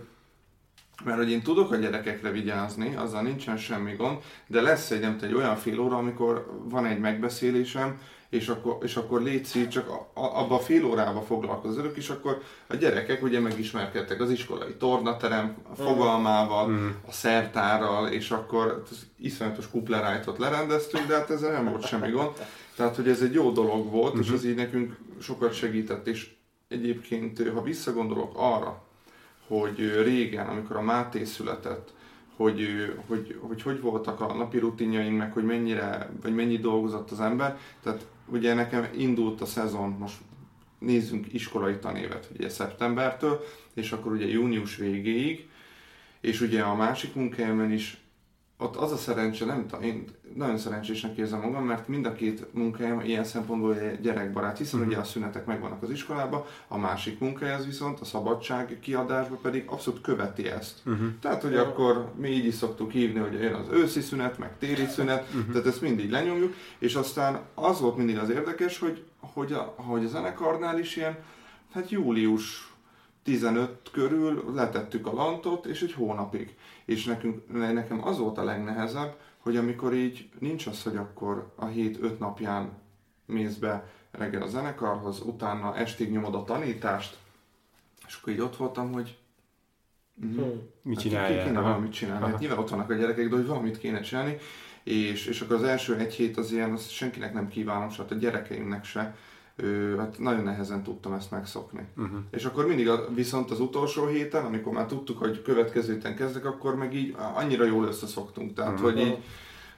mert hogy én tudok a gyerekekre vigyázni, azzal nincsen semmi gond, de lesz egy, nem egy olyan fél óra, amikor van egy megbeszélésem, és akkor, és akkor létszik, csak a, a, abba a fél órába foglalkozok, és akkor a gyerekek ugye megismerkedtek az iskolai tornaterem a fogalmával, mm. a szertárral, és akkor iszonyatos kuplerájtot lerendeztünk, de hát ezzel nem volt semmi gond. Tehát, hogy ez egy jó dolog volt, és ez így nekünk sokat segített, és egyébként, ha visszagondolok arra, hogy régen, amikor a Máté született, hogy, hogy, hogy, hogy voltak a napi rutinjaink, meg hogy mennyire, vagy mennyi dolgozott az ember. Tehát ugye nekem indult a szezon, most nézzünk iskolai tanévet, ugye szeptembertől, és akkor ugye június végéig, és ugye a másik munkahelyemen is ott az a szerencse, nem tudom, én nagyon szerencsésnek érzem magam, mert mind a két munkahelyem ilyen szempontból egy gyerekbarát, hiszen uh-huh. ugye a szünetek megvannak az iskolában, a másik munkahely az viszont a szabadság kiadásban pedig abszolút követi ezt. Uh-huh. Tehát, hogy akkor mi így is szoktuk hívni, hogy jön az őszi szünet, meg téli szünet, uh-huh. tehát ezt mindig lenyomjuk, és aztán az volt mindig az érdekes, hogy, hogy a, hogy a zenekarnál is ilyen, hát július 15 körül letettük a lantot, és egy hónapig. És nekünk, nekem az volt a legnehezebb, hogy amikor így nincs az, hogy akkor a hét öt napján mész be reggel a zenekarhoz, utána estig nyomod a tanítást, és akkor így ott voltam, hogy Mit Hát ki- csinálja? Kéne Aha. valamit csinálni. Hát nyilván ott vannak a gyerekek, de hogy valamit kéne csinálni. És, és akkor az első egy hét az ilyen, az senkinek nem kívánom, se, hát a gyerekeimnek se. Ö, hát nagyon nehezen tudtam ezt megszokni. Uh-huh. És akkor mindig a, viszont az utolsó héten, amikor már tudtuk, hogy következő héten kezdek, akkor meg így annyira jól összeszoktunk. Tehát, uh-huh. hogy így,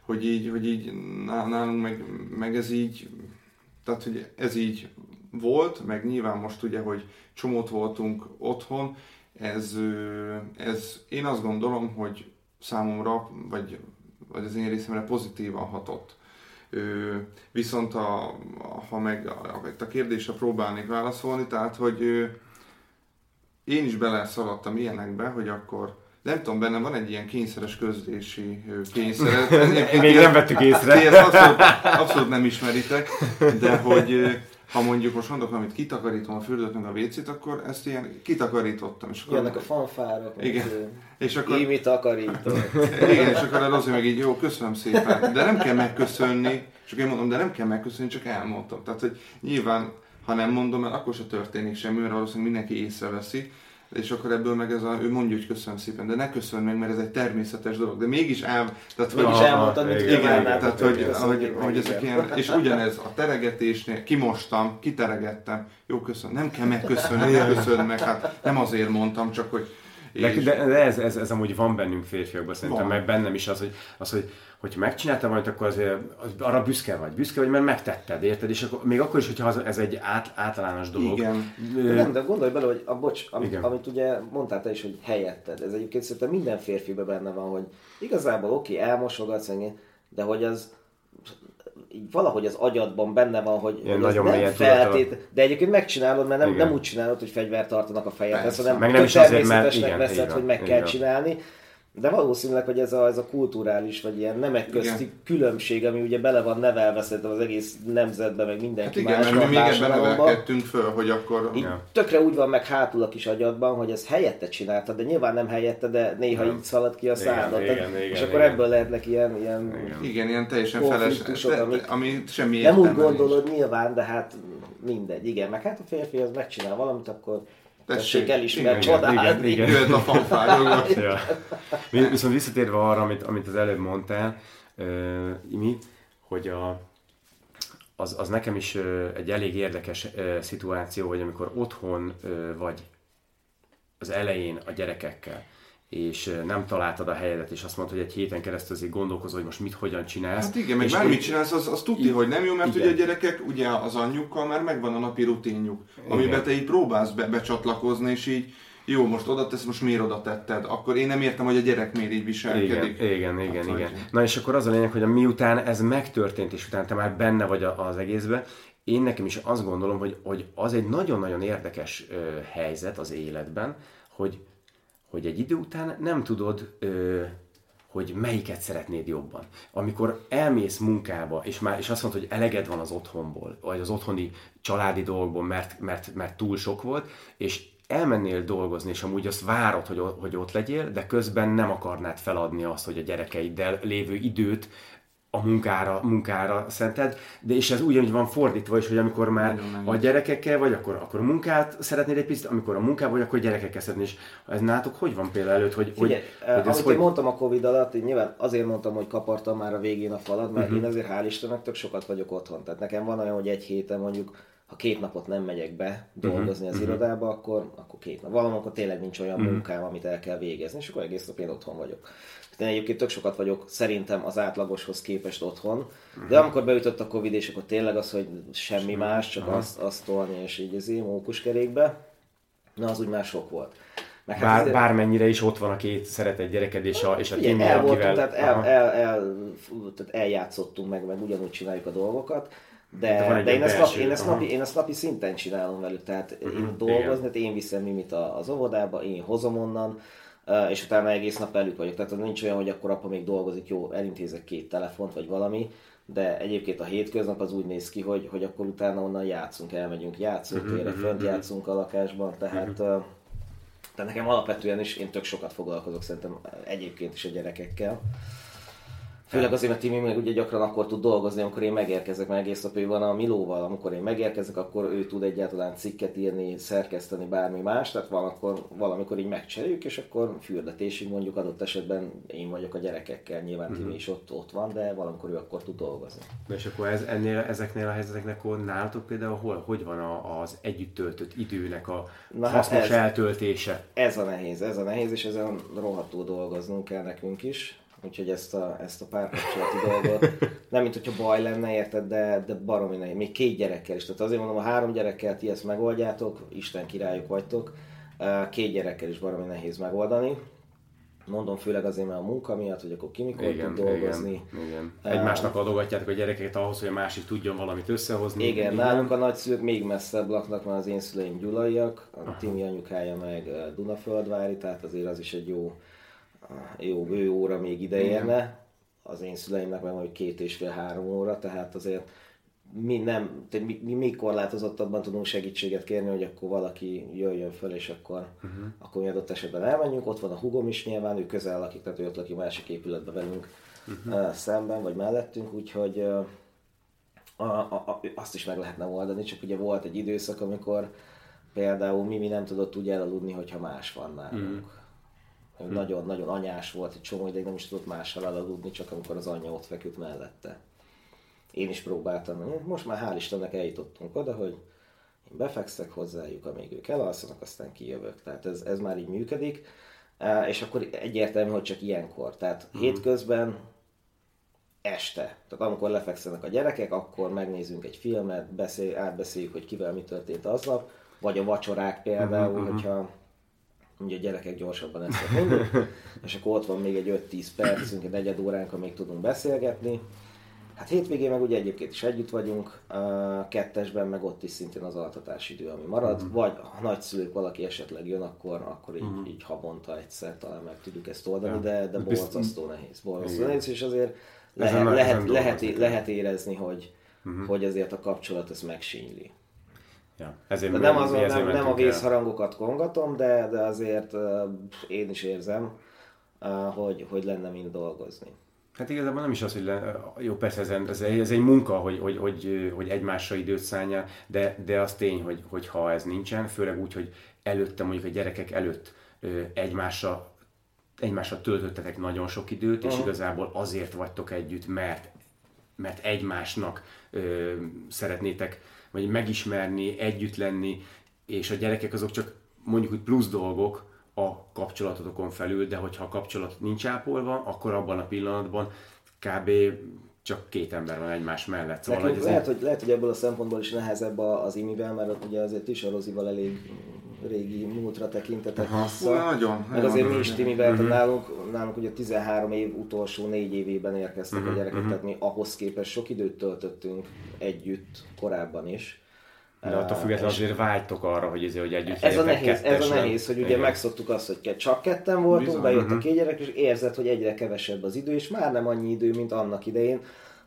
hogy így, hogy így ná- nálunk meg, meg ez így, tehát, hogy ez így volt, meg nyilván most ugye, hogy csomót voltunk otthon, ez, ez én azt gondolom, hogy számomra, vagy, vagy az én részemre pozitívan hatott. Viszont a, a, ha meg a, a kérdésre próbálnék válaszolni, tehát hogy én is beleszaladtam ilyenekbe, hogy akkor nem tudom, bennem van egy ilyen kényszeres közlési kényszer. Még nem vettük észre. Ti ezt abszolút, abszolút nem ismeritek, de hogy ha mondjuk most mondok, amit kitakarítom a fürdőt meg a vécét, akkor ezt ilyen kitakarítottam. És akkor, Jönnek a fanfárok, Igen. és akkor, Imi takarító. igen, és akkor a Rozi meg így, jó, köszönöm szépen. De nem kell megköszönni, csak én mondom, de nem kell megköszönni, csak elmondtam. Tehát, hogy nyilván, ha nem mondom el, akkor se történik semmi, mert valószínűleg mindenki észreveszi. És akkor ebből meg ez a, ő mondja, hogy köszönöm szépen, de ne köszönj meg, mert ez egy természetes dolog. De mégis ám, tehát hogy Mégis Aha, elmondtad, mint igen, igen, tehát hogy, hogy, hogy ezek ilyen, és ugyanez a teregetésnél, kimostam, kiteregettem, jó köszönöm, nem kell megköszönni, ne köszönni meg, hát nem azért mondtam, csak hogy De, és- de, de ez, ez, ez, amúgy van bennünk férfiakban, szerintem, Van. meg bennem is az, hogy, az, hogy hogyha megcsináltál valamit, akkor azért az, arra büszke vagy. Büszke vagy, mert megtetted, érted? És akkor, még akkor is, hogyha az, ez egy át, általános dolog. Igen. De nem, de gondolj bele, hogy a bocs, amit, Igen. amit ugye mondtál te is, hogy helyetted. Ez egyébként szerintem minden férfiben benne van, hogy igazából oké, elmosogatsz, meg ilyen, de hogy az így valahogy az agyadban benne van, hogy, Ilyen hogy nagyon nem feltét, de egyébként megcsinálod, mert nem, Igen. nem úgy csinálod, hogy fegyvert tartanak a fejedhez, hanem Meg nem is azért, mert- igen, veszed, van, hogy meg így kell csinálni. De valószínűleg, hogy ez a, ez a kulturális, vagy ilyen nemek közti Igen. különbség, ami ugye bele van nevelve szerintem az egész nemzetbe, meg mindenki Hát igen, mert másban, mi még ebben nevelkedtünk föl, hogy akkor... Így Ja. tökre úgy van meg hátul a kis agyadban, hogy ez helyette csináltad, de nyilván nem helyette, de néha Nem. így szalad ki a Igen, szádat. igen, Tehát- igen, és akkor igen. ebből lehetnek ilyen, ilyen Igen. Igen, ilyen teljesen feles, Konfliktusok, de, amik- ami semmi nem úgy gondolod nyilván, de hát mindegy. Igen, meg hát a férfi az megcsinál valamit, akkor tessék elismerni, igen, csodálni. igen, igen. A fanfár, Ja. Vi- Viszont visszatérve arra, amit, amit az előbb mondtál, uh, mi, hogy a, az, az nekem is ö, egy elég érdekes ö, szituáció, hogy amikor otthon ö, vagy az elején a gyerekekkel, és nem találtad a helyedet, és azt mondod, hogy egy héten keresztül azért gondolkozol, hogy most mit, hogyan csinálsz. Hát igen, meg bármit csinálsz, az, az tudni, hogy nem jó, mert igen. ugye a gyerekek ugye az anyjukkal már megvan a napi rutinjuk, amiben Igen. te így próbálsz be, becsatlakozni, és így jó, most oda tesz, most miért oda tetted? Akkor én nem értem, hogy a gyerek miért így viselkedik. Igen, igen, igen, Hát, igen. hogy- Na és akkor az a lényeg, hogy a miután ez megtörtént, és utána te már benne vagy az egészben, én nekem is azt gondolom, hogy, hogy az egy nagyon-nagyon érdekes ö, helyzet az életben, hogy, hogy egy idő után nem tudod, ö, hogy melyiket szeretnéd jobban. Amikor elmész munkába, és, már, és azt mondod, hogy eleged van az otthonból, vagy az otthoni családi dolgokból, mert, mert, mert túl sok volt, és elmennél dolgozni, és amúgy azt várod, hogy, hogy ott legyél, de közben nem akarnád feladni azt, hogy a gyerekeiddel lévő időt a munkára, munkára szented, de és ez ugyanúgy van fordítva is, hogy amikor már a gyerekekkel vagy, akkor, akkor munkát szeretnéd egy picit, amikor a munkával vagy, akkor gyerekekkel szeretnéd. És ez nálatok hogy van például előtt, hogy, Figyelj, hogy, hogy, hogy ez hogy... én mondtam a Covid alatt, én nyilván azért mondtam, hogy kapartam már a végén a falat, mert Mhm. uh-huh. én azért hál' Istennek tök sokat vagyok otthon. Tehát nekem van olyan, hogy egy héten mondjuk, ha két napot nem megyek be dolgozni Mhm. az irodába, akkor, akkor két nap. Valamikor tényleg nincs olyan munkám, amit el kell végezni, és akkor egész nap én otthon vagyok. Én egyébként tök sokat vagyok szerintem az átlagoshoz képest otthon, Mhm. de amikor beütött a Covid, és akkor tényleg az, hogy semmi más, csak azt, azt tolni, és így az én mókuskerékbe, na az úgy már sok volt. Meg hát Bár, azért- bármennyire is ott van a két szeretett gyereked és a, és a Timi, el voltunk, akivel... tehát, el, Aha. el, el, tehát eljátszottunk meg, meg ugyanúgy csináljuk a dolgokat, de, De de, én, ezt napi, én, ezt aha. napi, én ezt napi szinten csinálom velük, tehát én Mhm, dolgozni, igen. tehát én viszem Mimit az óvodába, én hozom onnan, és utána egész nap velük vagyok. Tehát nincs olyan, hogy akkor apa még dolgozik, jó, elintézek két telefont, vagy valami, de egyébként a hétköznap az úgy néz ki, hogy, hogy akkor utána onnan játszunk, elmegyünk játszótérre, Mhm, fönt játszunk a lakásban, tehát eh, tehát nekem alapvetően is én tök sokat foglalkozok szerintem egyébként is a gyerekekkel. Főleg azért, mert Timi meg ugye gyakran akkor tud dolgozni, amikor én megérkezek, mert egész nap ő van a Milóval, amikor én megérkezek, akkor ő tud egyáltalán cikket írni, szerkeszteni, bármi más, tehát valamikor, valamikor így megcseréljük, és akkor fürdetésig mondjuk adott esetben én vagyok a gyerekekkel, nyilván Timi is ott, ott van, de valamikor ő akkor tud dolgozni. Na és akkor ez, ennél, ezeknél a helyzeteknek akkor nálatok például hol, hogy van a, az együtt töltött időnek a Na hát hasznos ez- eltöltése? Ez a nehéz, ez a nehéz, és ezen rohadtul dolgoznunk kell nekünk is. Úgyhogy ezt a, ezt a párkapcsolati dolgot, nem mint hogyha baj lenne, érted, de, de baromi nehéz. Még két gyerekkel is. Tehát azért mondom, a három gyerekkel ti ezt megoldjátok, Isten királyok vagytok. Két gyerekkel is baromi nehéz megoldani. Mondom főleg azért, mert a munka miatt, hogy akkor ki mikor tud dolgozni. igen, igen. Egymásnak adogatjátok a gyerekeket ahhoz, hogy a másik tudjon valamit összehozni. Igen, így nálunk a nagyszülők még messzebb laknak, mert az én szüleim gyulaiak, a Timi anyukája meg Dunaföldvári, tehát azért az is egy jó jó bő óra még ide érne, az én szüleimnek meg mondjuk két és fél három óra, tehát azért mi nem, tehát mi, mi korlátozottabban tudunk segítséget kérni, hogy akkor valaki jöjjön föl, és akkor, uh-huh. akkor mi adott esetben elmenjünk. Ott van a hugom is nyilván, ő közel lakik, tehát ő ott lakik másik épületben velünk uh-huh. szemben, vagy mellettünk, úgyhogy a, a, a, azt is meg lehetne oldani, csak ugye volt egy időszak, amikor például Mimi nem tudott úgy elaludni, hogyha más van nálunk. Mm. Nagyon-nagyon anyás volt, egy csomó ideig nem is tudott mással elaludni, csak amikor az anyja ott feküdt mellette. Én is próbáltam, most már hál' Istennek eljutottunk oda, hogy én befekszek hozzájuk, amíg ők elalszanak, aztán kijövök. Tehát ez, ez már így működik. És akkor egyértelmű, hogy csak ilyenkor. Tehát mm. hétközben este. Tehát amikor lefekszenek a gyerekek, akkor megnézünk egy filmet, beszél, átbeszéljük, hogy kivel mi történt aznap, vagy a vacsorák például, uh-huh, hogyha ugye a gyerekek gyorsabban esznek mindig, és akkor ott van még egy 5-10 percünk, egy negyed óránk, amíg tudunk beszélgetni. Hát hétvégén meg ugye egyébként is együtt vagyunk, kettesben meg ott is szintén az altatási idő, ami marad, uh-huh. vagy ha nagyszülők valaki esetleg jön, akkor, akkor így, uh-huh. így havonta egyszer talán meg tudjuk ezt oldani, ja. de, de borzasztó nehéz. Borzasztó nehéz, és azért lehet, lehet, lehet, lehet érezni, hogy, uh-huh. hogy azért a kapcsolat ez megsínyli. Ja, ezért de nem, azon, ezért nem, nem a vészharangokat kongatom, de, de azért uh, én is érzem, uh, hogy, hogy lenne mind dolgozni. Hát igazából nem is az, hogy le, jó, persze ez, ez, egy, ez egy munka, hogy, hogy, hogy, hogy egymásra időt szálljál, de, de az tény, hogy, hogy ha ez nincsen, főleg úgy, hogy előtte, mondjuk a gyerekek előtt egymásra egymásra töltöttetek nagyon sok időt, és uh-huh. igazából azért vagytok együtt, mert, mert egymásnak ö, szeretnétek vagy megismerni, együtt lenni, és a gyerekek azok csak mondjuk úgy plusz dolgok a kapcsolatotokon felül, de hogyha a kapcsolat nincs ápolva, akkor abban a pillanatban kb. csak két ember van egymás mellett. Szóval, hogy lehet, hogy, lehet, hogy ebből a szempontból is nehezebb az imivel, mert ugye azért is a Rozival elég régi múltra tekintetek Aha. vissza. Nagyon. Meg azért mi is Timivel, uh-huh. nálunk, nálunk ugye 13 év utolsó négy évében érkeztek uh-huh. a gyerekek, uh-huh. tehát mi ahhoz képest sok időt töltöttünk együtt korábban is. De attól függetlenül azért vágytok arra, hogy, ezért, hogy együtt ez a nehéz, ez a nehéz, hogy ugye Igen. megszoktuk azt, hogy csak ketten voltunk, Bizony. bejött uh-huh. a két gyerek, és érzed, hogy egyre kevesebb az idő, és már nem annyi idő, mint annak idején.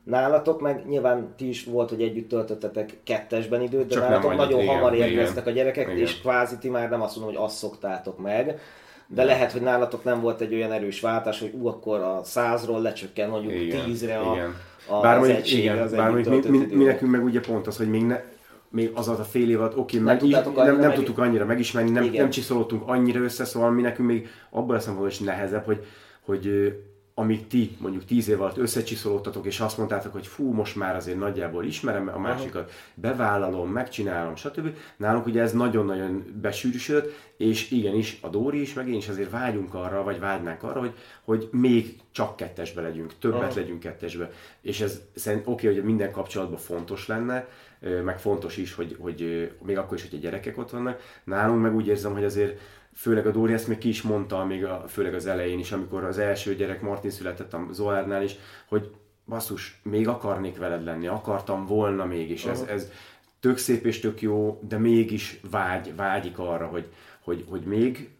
Nálatok meg nyilván ti is volt, hogy együtt töltöttetek kettesben időt, de Csak nálatok nagyon igen, hamar érkeztek a gyerekek, igen. és kvázi ti már nem azt mondom, hogy azt szoktátok meg, de lehet, hogy nálatok nem volt egy olyan erős váltás, hogy ú, akkor a százról lecsökken mondjuk igen, tízre a, igen. a, bár az egység, igen, az bár mi, mi, mi, nekünk meg ugye pont az, hogy még ne, még az a fél év alatt, oké, okay, nem, meg, nem, nem tudtuk annyira megismerni, nem, nem csiszolódtunk annyira össze, szóval mi nekünk még abban a szempontból is nehezebb, hogy, hogy amíg ti mondjuk tíz év alatt összecsiszolódtatok, és azt mondtátok, hogy fú, most már azért nagyjából ismerem a másikat, bevállalom, megcsinálom, stb. Nálunk ugye ez nagyon-nagyon besűrűsödött, és igenis a Dóri is, meg én is azért vágyunk arra, vagy vágynánk arra, hogy, hogy még csak kettesbe legyünk, többet Aha. legyünk kettesbe. És ez szerint oké, okay, hogy minden kapcsolatban fontos lenne, meg fontos is, hogy, hogy még akkor is, hogy a gyerekek ott vannak. Nálunk meg úgy érzem, hogy azért főleg a Dóri ezt még ki is mondta, még a, főleg az elején is, amikor az első gyerek Martin született a Zoárnál is, hogy basszus, még akarnék veled lenni, akartam volna mégis, ez, ez tök szép és tök jó, de mégis vágy, vágyik arra, hogy, hogy, hogy még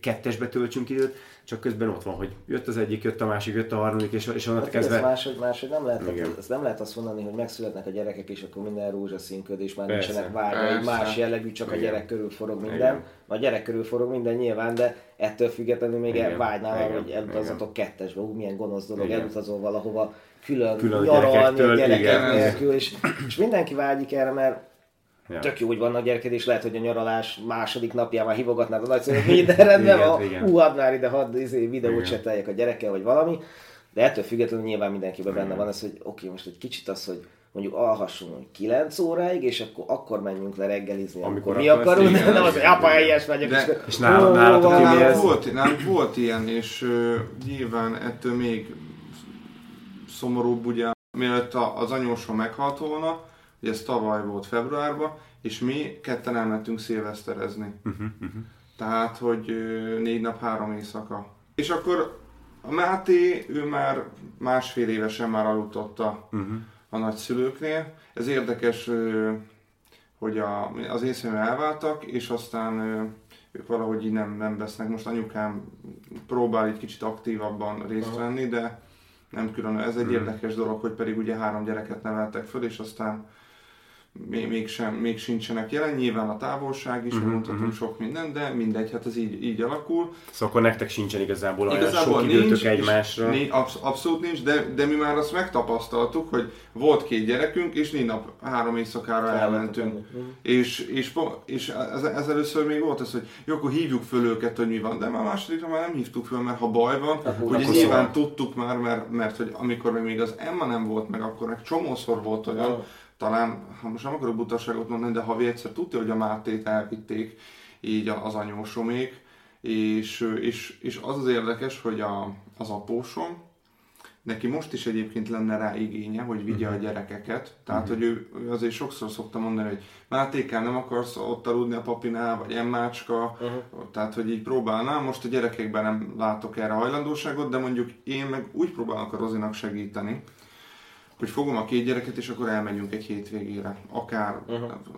kettesbe töltsünk időt, csak közben ott van, hogy jött az egyik, jött a másik, jött a harmadik, és, és onnantól hát kezdve... Máshogy, máshogy nem lehet, ez nem lehet azt mondani, hogy megszületnek a gyerekek, és akkor minden rózsaszínködés, már Persze. nincsenek vágyai, más jellegű, csak Igen. a gyerek körül forog minden. Igen. A gyerek körül forog minden nyilván, de ettől függetlenül még Igen. vágynál, hogy elutazzatok kettesbe, ú, milyen gonosz dolog, Igen. elutazol valahova külön, külön nyaralni gyerekek nélkül, és, és mindenki vágyik erre, mert Ja. Tök jó, hogy vannak gyereked, és lehet, hogy a nyaralás második napjában hívogatnád a nagyszülőt, minden rendben van, hú, add már ide, hadd izé, videót cseteljek a gyerekkel, vagy valami. De ettől függetlenül nyilván mindenkiben benne van ez, hogy oké, okay, most egy kicsit az, hogy mondjuk alhassunk 9 óráig, és akkor, akkor menjünk le reggelizni, amikor, amikor mi akarunk, igen, nem az, hogy apa, helyes megyek, de, és, és nálatok, nálatok nálunk volt, nálunk volt ilyen, és uh, nyilván ettől még szomorúbb, ugye, mielőtt az anyósom meghalt volna, Ugye ez tavaly volt februárban, és mi ketten elmentünk szilveszterezni. Uh-huh, uh-huh. Tehát, hogy négy nap, három éjszaka. És akkor a Máté, ő már másfél évesen már alutotta uh-huh. a nagyszülőknél. Ez érdekes, hogy a, az észremen elváltak, és aztán ők valahogy így nem, nem vesznek. Most anyukám próbál egy kicsit aktívabban részt venni, de nem külön. Ez egy érdekes dolog, hogy pedig ugye három gyereket neveltek föl, és aztán még, még, sem, még sincsenek jelen, nyilván a távolság is, uh-huh, mondhatunk sok minden, de mindegy, hát ez így, így alakul. Szóval akkor nektek sincsen igazából olyan Igazából sok nincs, időtök egymásra. Nincs, absz- abszolút nincs, de, de mi már azt megtapasztaltuk, hogy volt két gyerekünk, és négy nap három éjszakára elmentünk. És, és, és ez, ez, először még volt ez, hogy jó, akkor hívjuk föl őket, hogy mi van, de már másodikra már nem hívtuk föl, mert ha baj van, hogy akkor nyilván szóval. tudtuk már, mert, mert hogy amikor még az Emma nem volt meg, akkor meg csomószor volt olyan, talán, ha most nem akarok butaságot mondani, de havi egyszer tudja, hogy a Mátét elvitték így az anyósomék, és, és, és az az érdekes, hogy a, az apósom, neki most is egyébként lenne rá igénye, hogy vigye a gyerekeket. Tehát, hogy ő, ő azért sokszor szokta mondani, hogy Mátékán nem akarsz ott aludni a papinál, vagy emmácska, tehát, hogy így próbálnám. Most a gyerekekben nem látok erre hajlandóságot, de mondjuk én meg úgy próbálok a Rozinak segíteni, hogy fogom a két gyereket, és akkor elmegyünk egy hétvégére, akár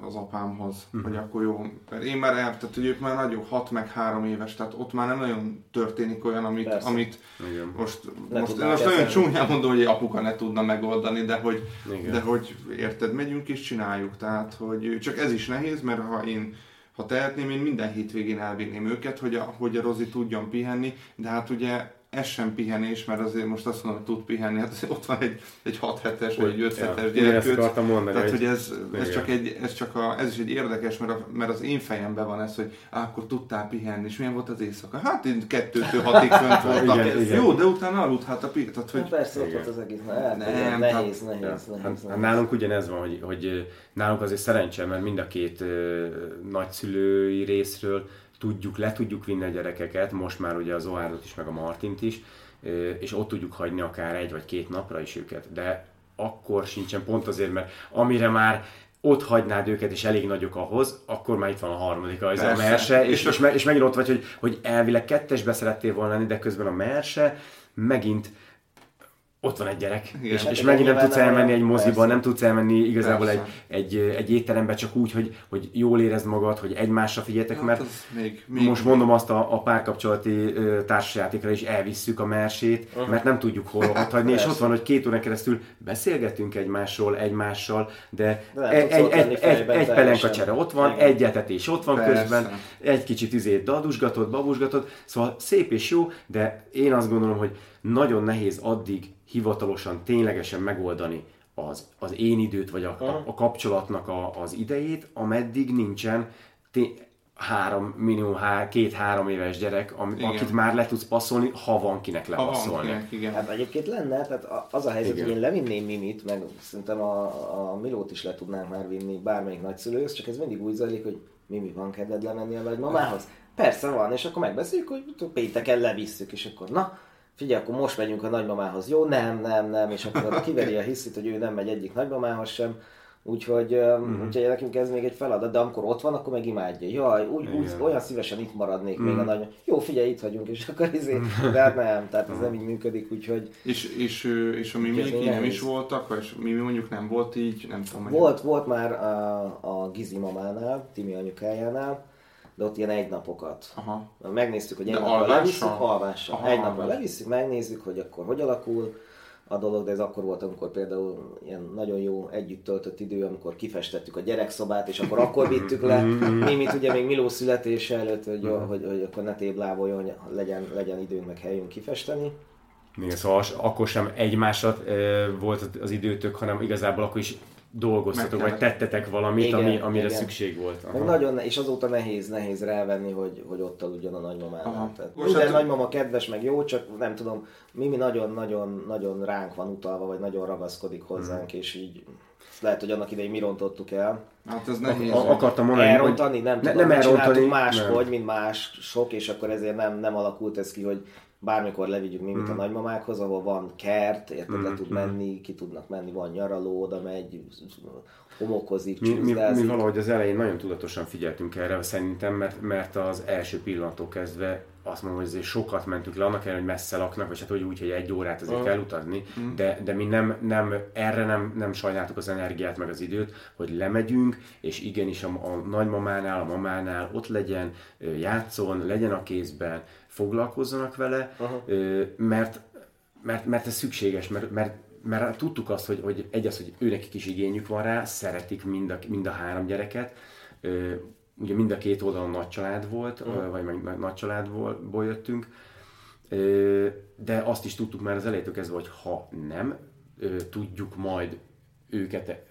az apámhoz, hogy akkor jó. Mert én már el, tehát hogy ők már nagyok, 6 meg 3 éves, tehát ott már nem nagyon történik olyan, amit, Persze. amit Igen. most, Ne most, most nagyon csúnyán mondom, hogy egy apuka ne tudna megoldani, de hogy, Igen. de hogy érted, megyünk és csináljuk. Tehát, hogy csak ez is nehéz, mert ha én ha tehetném, én minden hétvégén elvinném őket, hogy a, hogy a Rozi tudjon pihenni, de hát ugye ez sem pihenés, mert azért most azt mondom, hogy tud pihenni, hát azért ott van egy, egy 6 hetes vagy egy 5 Ja, hetes akartam mondani, Tehát, hogy- hogy ez, ez, Igen. csak egy, ez, csak a, ez is egy érdekes, mert, a, mert az én fejemben van ez, hogy á, akkor tudtál pihenni, és milyen volt az éjszaka? Hát én kettőtől hatig fönt voltam. Igen, igen. Jó, de utána aludhat a tehát, Hát hogy persze, ott volt az egész. Na, hát, Nem, igen, tehát- nehéz, nehéz, Ja, nehéz, hát, nehéz. hát nálunk ugyanez van, hogy, hogy nálunk azért szerencse, mert mind a két ö, nagyszülői részről tudjuk, le tudjuk vinni a gyerekeket, most már ugye az Ohárdot is, meg a Martint is, és ott tudjuk hagyni akár egy vagy két napra is őket, de akkor sincsen pont azért, mert amire már ott hagynád őket, és elég nagyok ahhoz, akkor már itt van a harmadik, az a merse, és, És és, me- és megint ott vagy, hogy, hogy elvileg kettesbe szerettél volna lenni, de közben a merse megint ott van egy gyerek, Igen. és, Hát és megint nem tudsz elmenni egy moziba, persze. nem tudsz elmenni igazából egy, Persze. egy, egy étterembe csak úgy, hogy, hogy jól érezd magad, hogy egymásra figyeljetek, hát mert még, még, most mondom azt a, a párkapcsolati társasjátékra is elvisszük a mersét, mert nem tudjuk hol ott hagyni, és ott van, hogy két órán keresztül beszélgetünk egymásról, egymással, de, De egy, tudsz egy, egy, egy, egy teljesen. pelenka csere ott van, Igen. egy etetés ott van Persze. közben, egy kicsit izét dadusgatod, babusgatod, szóval szép és jó, de én azt gondolom, hogy nagyon nehéz addig hivatalosan, ténylegesen megoldani az, az én időt, vagy a, a, a kapcsolatnak a, az idejét, ameddig nincsen té- három, minimum há, két-három éves gyerek, am, Igen. akit már le tudsz passzolni, ha van kinek ha van lepasszolni. kinek, igen. Hát egyébként lenne, tehát az a helyzet, Igen. hogy én levinném Mimit, meg szerintem a, a Milót is le tudnánk már vinni bármelyik nagyszülőhöz, csak ez mindig úgy zajlik, hogy Mimi, van kedved lemenni a nagymamához? Persze van, és akkor megbeszéljük, hogy pénteken levisszük, és akkor na, figyelj, akkor most megyünk a nagymamához. Jó, nem, nem, nem, és akkor kiveri a hiszit, hogy ő nem megy egyik nagymamához sem. Úgyhogy, mm. úgyhogy nekünk ez még egy feladat, de amikor ott van, akkor meg imádja. Jaj, úgy, úgy olyan szívesen itt maradnék még a nagy. Jó, figyelj, itt vagyunk, és akkor izé, de hát nem, tehát ez nem így működik, úgyhogy És, és, és a mimiek Ez így nem nehéz. is voltak, vagy Mimi mondjuk nem volt így, nem tudom. Volt, volt már a, a Gizi mamánál, Timi anyukájánál, de ott ilyen egynapokat. Aha. Megnéztük, hogy egy De napra alvással? levisszük, alvással. Aha, egy napra levisszük, megnézzük, hogy akkor hogy alakul a dolog, de ez akkor volt, amikor például ilyen nagyon jó együtt töltött idő, amikor kifestettük a gyerekszobát, és akkor akkor vittük le. Mimit ugye még Miló születése előtt, hogy, jó, hogy, hogy akkor ne tébláboljon, hogy legyen, legyen időnk meg helyünk kifesteni. Igen, szóval akkor sem egymásra ö, volt az időtök, hanem igazából akkor is dolgoztatok, Meg vagy tettetek valamit, Igen, ami, amire igen. szükség volt. Meg nagyon, és azóta nehéz, nehéz rávenni, hogy, hogy ott aludjon a nagymamánál. Aha. Minden hát- nagymama kedves, meg jó, csak nem tudom, Mimi nagyon-nagyon nagyon ránk van utalva, vagy nagyon ragaszkodik hozzánk, és így lehet, hogy annak idején mi rontottuk el. Hát ez nehéz. A- akartam mondani, Elrontani, nem ne- tudom, nem nem csináltuk elrontani, máshogy, nem. mint más sok, és akkor ezért nem, nem alakult ez ki, hogy bármikor levigyük Mimit a Mm. nagymamákhoz, ahol van kert, érted, le tud menni, ki tudnak menni, van nyaraló, oda megy, homokozik, Mi, mi, mi valahogy az elején nagyon tudatosan figyeltünk erre szerintem, mert, mert az első pillanattól kezdve azt mondom, hogy azért sokat mentünk le, annak ellenére, hogy messze laknak, vagy hát hogy úgy, hogy egy órát azért kell utazni, de, de mi nem, nem, erre nem, nem sajnáltuk az energiát, meg az időt, hogy lemegyünk, és igenis a, a nagymamánál, a mamánál ott legyen, játszon, legyen a kézben, foglalkozzanak vele, uh-huh. mert, mert, mert ez szükséges, mert, mert mert tudtuk azt, hogy, hogy egy az, hogy őnek is igényük van rá, szeretik mind a, mind a három gyereket, ugye mind a két oldalon nagy család volt, uh-huh. vagy meg nagy családból jöttünk, de azt is tudtuk már az elejétől kezdve, hogy ha nem tudjuk majd őket,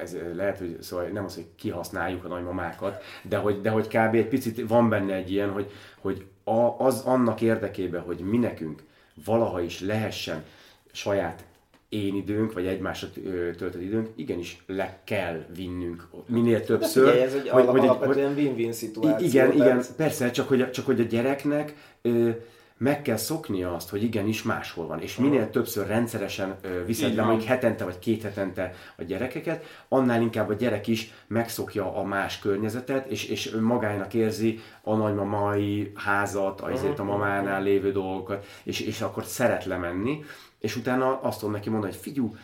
ez lehet, hogy szóval nem az, hogy kihasználjuk a nagymamákat, de hogy, de hogy kb. egy picit van benne egy ilyen, hogy, hogy a, az annak érdekében, hogy mi nekünk valaha is lehessen saját én időnk, vagy egymásra töltött időnk, igenis le kell vinnünk minél többször. Figyelj, ez egy hogy, hogy alapvetően win-win szituáció. Igen, tehát... igen, persze, csak hogy, csak hogy a gyereknek ö, meg kell szoknia azt, hogy igenis máshol van, és minél többször rendszeresen ö, viszed le, mondjuk hetente vagy két hetente a gyerekeket, annál inkább a gyerek is megszokja a más környezetet, és, és magának érzi a nagymamai házat, azért a mamánál lévő dolgokat, és, és akkor szeret lemenni és utána azt tudom neki mondani, hogy figyú,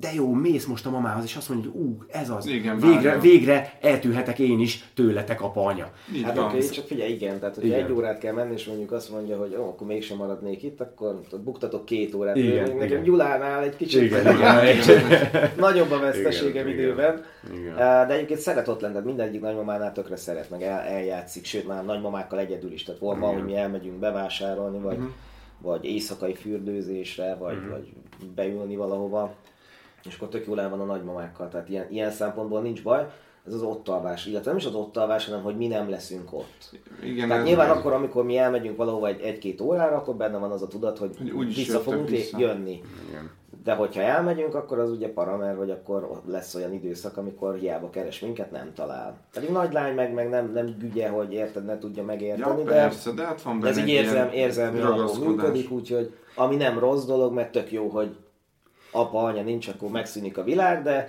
de jó, mész most a mamához, és azt mondja, hogy ú, ez az, igen, végre, végre eltűhetek én is tőletek, apa, anya. hát oké, okay, csak figyelj, igen, tehát hogyha egy órát kell menni, és mondjuk azt mondja, hogy ó, akkor mégsem maradnék itt, akkor buktatok két órát. Igen, Nekem igen. Gyulánál egy kicsit igen, igen. nagyobb a veszteségem igen, időben. Igen. De egyébként szeret ott lenni, mindegyik nagymamánál tökre szeret, meg el, eljátszik, sőt már nagymamákkal egyedül is. Tehát van, hogy mi elmegyünk bevásárolni, vagy uh-huh vagy éjszakai fürdőzésre, vagy, mm-hmm. vagy beülni valahova, és akkor tök jól el van a nagymamákkal, tehát ilyen, ilyen szempontból nincs baj. Ez az ott alvás, illetve nem is az ott alvás, hanem hogy mi nem leszünk ott. Igen, tehát nyilván akkor, amikor mi elmegyünk valahova egy, egy-két órára, akkor benne van az a tudat, hogy, hogy vissza fogunk vissza. jönni. Igen. De hogyha elmegyünk, akkor az ugye para, mert hogy akkor lesz olyan időszak, amikor hiába keres minket, nem talál. Pedig nagy lány meg, meg nem, nem gügye, hogy érted, ne tudja megérteni, ja, de, persze, de hát van ez így érzem, érzelmi működik, úgyhogy ami nem rossz dolog, mert tök jó, hogy apa, anya nincs, akkor megszűnik a világ, de,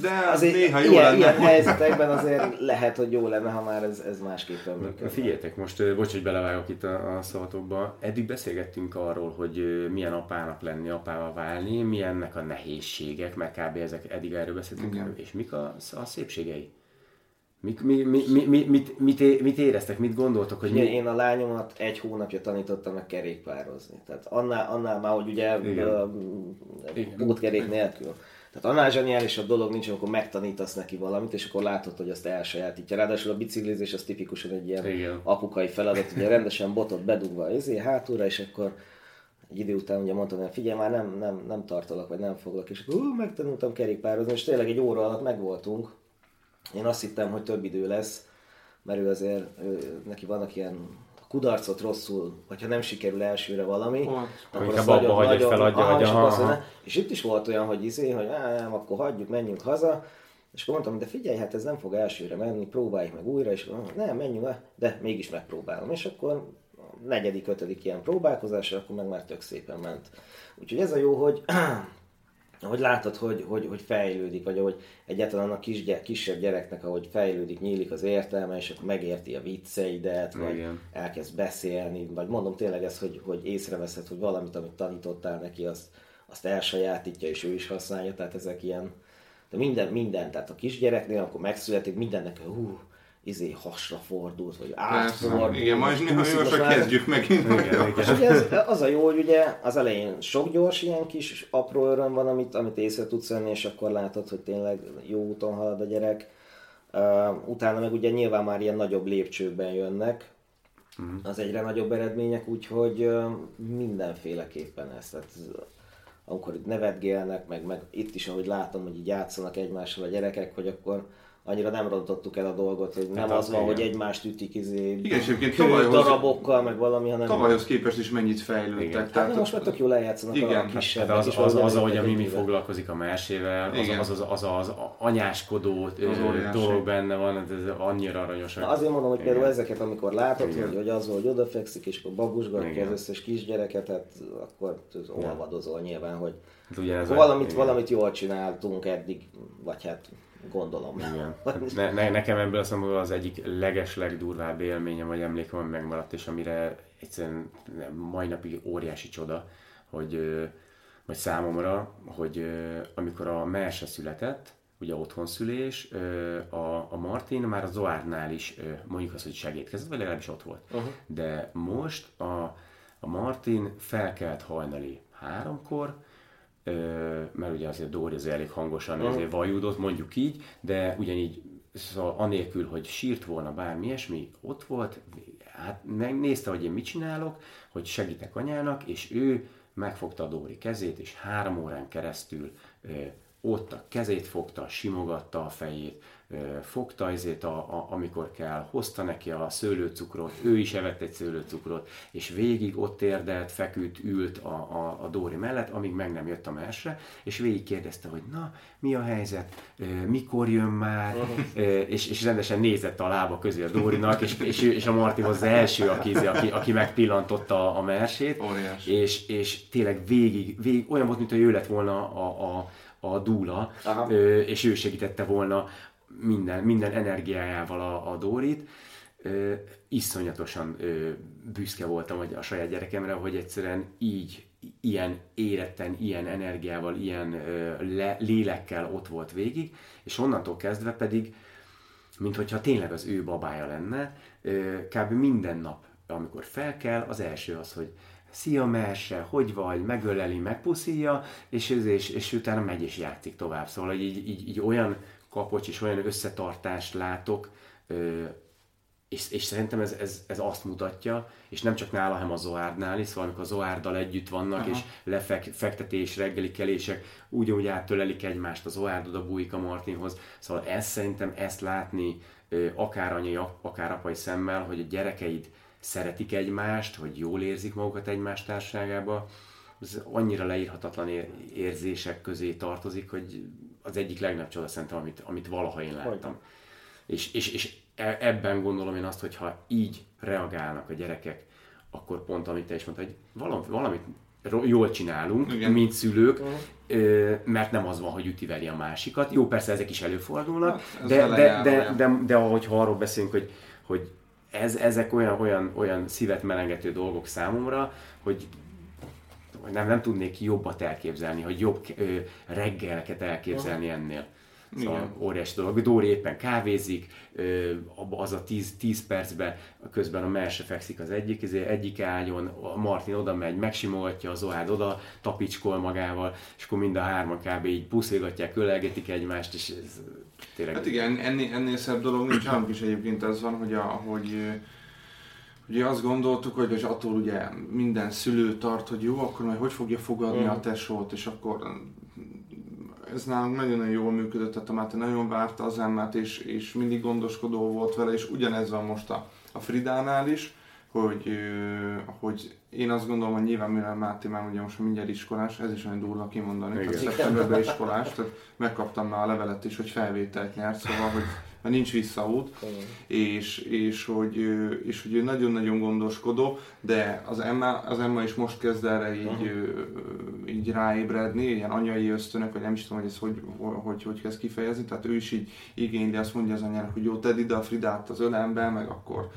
de azért néha jó ilyen, lenne. ilyen helyzetekben azért lehet, hogy jó lenne, ha már ez, ez másképpen működne. Figyeljetek, most bocs, hogy belevágok itt a, a szavatokba. Eddig beszélgettünk arról, hogy milyen apának lenni, apával válni, milyennek a nehézségek, mert kb. ezek eddig erről beszéltünk, Igen. és mik a, a szépségei? Mit, mi, mi, mi, mi, mit, mit, mit éreztek, mit gondoltok? Hogy mi... Én a lányomat egy hónapja tanítottam meg kerékpározni. Tehát annál, annál már, hogy ugye pótkerék nélkül. Tehát annál zseniálisabb dolog nincs, amikor megtanítasz neki valamit, és akkor látod, hogy azt elsajátítja. Ráadásul a biciklizés az tipikusan egy ilyen Igen. apukai feladat, ugye rendesen botot bedugva izé, hátulra, és akkor egy idő után ugye mondtam, hogy figyelj, már nem, nem, nem tartalak, vagy nem foglak, és akkor megtanultam kerékpározni, és tényleg egy óra alatt megvoltunk, én azt hittem, hogy több idő lesz, mert ő azért, ő, neki vannak ilyen kudarcot rosszul, hogyha nem sikerül elsőre valami, oh, akkor azt nagyon, hagyja, nagyon, feladja, aha, aha, aha. És itt is volt olyan, hogy izé, hogy nem, akkor hagyjuk, menjünk haza, és akkor mondtam, de figyelj, hát ez nem fog elsőre menni, próbáljuk meg újra, és nem, menjünk le, de mégis megpróbálom. És akkor a negyedik, ötödik ilyen próbálkozásra, akkor meg már tök szépen ment. Úgyhogy ez a jó, hogy ahogy látod, hogy, hogy, hogy fejlődik, vagy ahogy egyáltalán a kis, kisebb gyereknek, ahogy fejlődik, nyílik az értelme, és akkor megérti a vicceidet, vagy Igen. elkezd beszélni, vagy mondom tényleg ez, hogy, hogy észreveszed, hogy valamit, amit tanítottál neki, azt, azt elsajátítja, és ő is használja, tehát ezek ilyen, de minden, minden, tehát a kisgyereknél, akkor megszületik, mindennek, hú, izé hasra fordult, vagy átfordult. Igen, majd néha kezdjük megint. Igen, igen. Ez, az a jó, hogy ugye az elején sok gyors ilyen kis apró öröm van, amit, amit észre tudsz venni, és akkor látod, hogy tényleg jó úton halad a gyerek. Uh, utána meg ugye nyilván már ilyen nagyobb lépcsőben jönnek, uh-huh. az egyre nagyobb eredmények, úgyhogy uh, mindenféleképpen ez. Tehát, amikor itt nevetgélnek, meg, meg itt is, ahogy látom, hogy így játszanak egymással a gyerekek, hogy akkor annyira nem rontottuk el a dolgot, hogy nem hát az van, hogy egymást ütik izé, igen, és tavalyhoz, darabokkal, meg valami, hanem... Tavalyhoz képest is mennyit fejlődtek. Igen. Tehát hát most már tök jól eljátszanak igen. a kisebb. Hát az, az, az, az, ahogy a Mimi foglalkozik a mesével, az, az, az, az, az, anyáskodó dolog benne van, ez annyira aranyos. Na azért mondom, hogy például ezeket, amikor látod, hogy, hogy az, hogy odafekszik, és akkor babusgatja az összes kisgyereket, hát akkor olvadozol nyilván, hogy Hát ugyanez valamit, a, valamit jól csináltunk eddig, vagy hát gondolom. Igen. Ne, ne, nekem ebből a az egyik leges, legdurvább élményem, vagy emlékem, ami megmaradt, és amire egyszerűen mai napig óriási csoda, hogy vagy számomra, hogy amikor a Merse született, ugye otthon szülés, a, a Martin már a Zoárnál is mondjuk azt, hogy segítkezett, vagy legalábbis ott volt. Uh-huh. De most a, a Martin felkelt hajnali háromkor, mert ugye azért Dóri az elég hangosan azért vajudott, mondjuk így, de ugyanígy szóval anélkül, hogy sírt volna bármi ilyesmi, ott volt, hát megnézte, hogy én mit csinálok, hogy segítek anyának, és ő megfogta a Dóri kezét, és három órán keresztül ott a kezét fogta, simogatta a fejét, fogta ezért, a, a, amikor kell, hozta neki a szőlőcukrot, ő is evett egy szőlőcukrot, és végig ott érdelt, feküdt, ült a, a, a Dóri mellett, amíg meg nem jött a mesre, és végig kérdezte, hogy na, mi a helyzet, mikor jön már, és, és rendesen nézett a lába közé a Dórinak, és, és, és a Marti az első, aki, aki, aki megpillantotta a mersét, és, és tényleg végig, végig olyan volt, mintha ő lett volna a, a a dúla, Aha. és ő segítette volna minden, minden energiájával a, a Dórit. Ö, iszonyatosan ö, büszke voltam hogy a saját gyerekemre, hogy egyszerűen így, ilyen éretten, ilyen energiával, ilyen ö, le, lélekkel ott volt végig, és onnantól kezdve pedig, mint hogyha tényleg az ő babája lenne, ö, kb. minden nap, amikor fel kell, az első az, hogy szia Merse, hogy vagy, megöleli, megpuszíja, és, és, és utána megy és játszik tovább. Szóval így, így, így olyan kapocs és olyan összetartást látok, és, és szerintem ez, ez, ez azt mutatja, és nem csak nála, hanem a Zoárdnál is, szóval amikor a Zoárddal együtt vannak, Aha. és lefektetés, reggeli kelések, úgy áttölelik egymást, az Zoárd oda bújik a Martinhoz, szóval ez szerintem ezt látni akár anyai, akár apai szemmel, hogy a gyerekeid szeretik egymást, hogy jól érzik magukat egymás társaságába, ez annyira leírhatatlan érzések közé tartozik, hogy az egyik legnagyobb csoda szerintem, amit, amit valaha én láttam. És, és, és e, ebben gondolom én azt, hogy ha így reagálnak a gyerekek, akkor pont amit te is mondtad, hogy valamit, valamit jól csinálunk, Igen. mint szülők, uh-huh. mert nem az van, hogy ütiveri a másikat. Jó, persze ezek is előfordulnak, hát, de, de, de, de, de, de ahogyha arról beszélünk, hogy, hogy ez, ezek olyan, olyan, olyan szívet melengető dolgok számomra, hogy nem, nem tudnék jobbat elképzelni, hogy jobb ö, reggeleket elképzelni ennél. Szóval Igen. óriási dolog. Dóri éppen kávézik, az a 10, 10 percben, közben a Merse fekszik az egyik, ezért egyik ágyon, a Martin oda megy, megsimogatja, az Oád oda tapicskol magával, és akkor mind a hárman kb. így puszilgatják, ölelgetik egymást, és ez tényleg... Hát igen, ennél, ennél szebb dolog nincs, nálunk is egyébként ez van, hogy, a, hogy Ugye azt gondoltuk, hogy és attól ugye minden szülő tart, hogy jó, akkor majd hogy fogja fogadni mm. a tesót, és akkor ez nálunk nagyon-nagyon jól működött, tehát a Máté nagyon várta az emmát, és, és mindig gondoskodó volt vele, és ugyanez van most a, a Fridánál is, hogy, hogy én azt gondolom, hogy nyilván mivel Máté már ugye most mindjárt iskolás, ez is olyan durva kimondani, Igen. tehát szeptemberben iskolás, tehát megkaptam már a levelet is, hogy felvételt nyert, szóval, hogy mert nincs visszaút, és, és, hogy, és hogy ő nagyon-nagyon gondoskodó, de az Emma, az Emma is most kezd erre így, uh-huh. így ráébredni, ilyen anyai ösztönök, vagy nem is tudom, hogy ez hogy, hogy, hogy kezd kifejezni, tehát ő is így igényli, azt mondja az anyának, hogy jó, tedd ide a Fridát az ölembe, meg akkor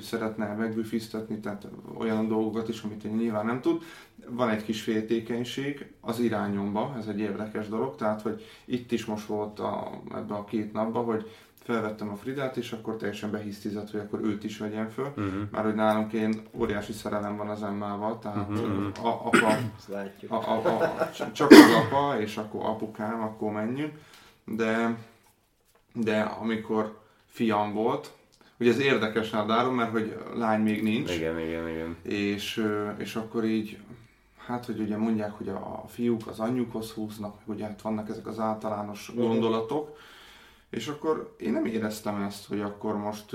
szeretne megbüfisztetni, tehát olyan dolgokat is, amit én nyilván nem tud. Van egy kis féltékenység az irányomba, ez egy érdekes dolog, tehát hogy itt is most volt a, ebben a két napban, hogy felvettem a Fridát, és akkor teljesen behisztizett, hogy akkor őt is vegyem föl. Uh-huh. Már hogy nálunk én óriási szerelem van az emmával, tehát uh-huh. a, apa, a, a, a, csak az apa, és akkor apukám, akkor menjünk. De, de amikor fiam volt, ugye ez érdekes nádárom, mert hogy lány még nincs. Igen, igen, igen. És, és akkor így, hát hogy ugye mondják, hogy a fiúk az anyjukhoz húznak, ugye hát vannak ezek az általános gondolatok, és akkor én nem éreztem ezt, hogy akkor most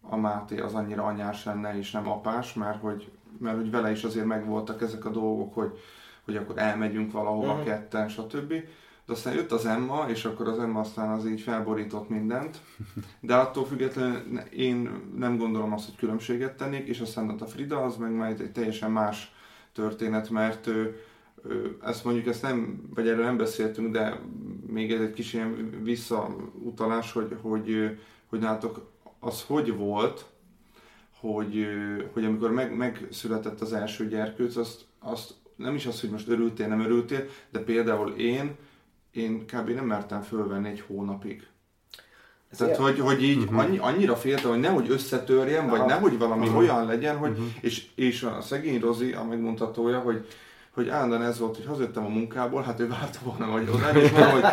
a Máté az annyira anyás lenne és nem apás, mert hogy, mert hogy vele is azért megvoltak ezek a dolgok, hogy, hogy akkor elmegyünk valahova uh-huh. ketten, stb. De aztán jött az Emma, és akkor az Emma aztán az így felborított mindent. De attól függetlenül én nem gondolom azt, hogy különbséget tennék, és aztán a Frida az meg majd egy teljesen más történet, mert ő, ezt mondjuk ezt nem, vagy erről nem beszéltünk, de még ez egy kis ilyen visszautalás, hogy, hogy, hogy nálatok az hogy volt, hogy, hogy amikor meg, megszületett az első gyerkőc, azt, azt nem is az, hogy most örültél, nem örültél, de például én, én kb. nem mertem fölvenni egy hónapig. Ez Tehát, hogy, hogy így uh-huh. annyi, annyira féltem, hogy nehogy összetörjem, Aha. vagy nehogy valami uh-huh. olyan legyen, hogy, uh-huh. és, és a szegény Rozi, a megmondhatója, hogy hogy állandóan ez volt, hogy hazajöttem a munkából, hát ő várta volna, oda, és mondom, hogy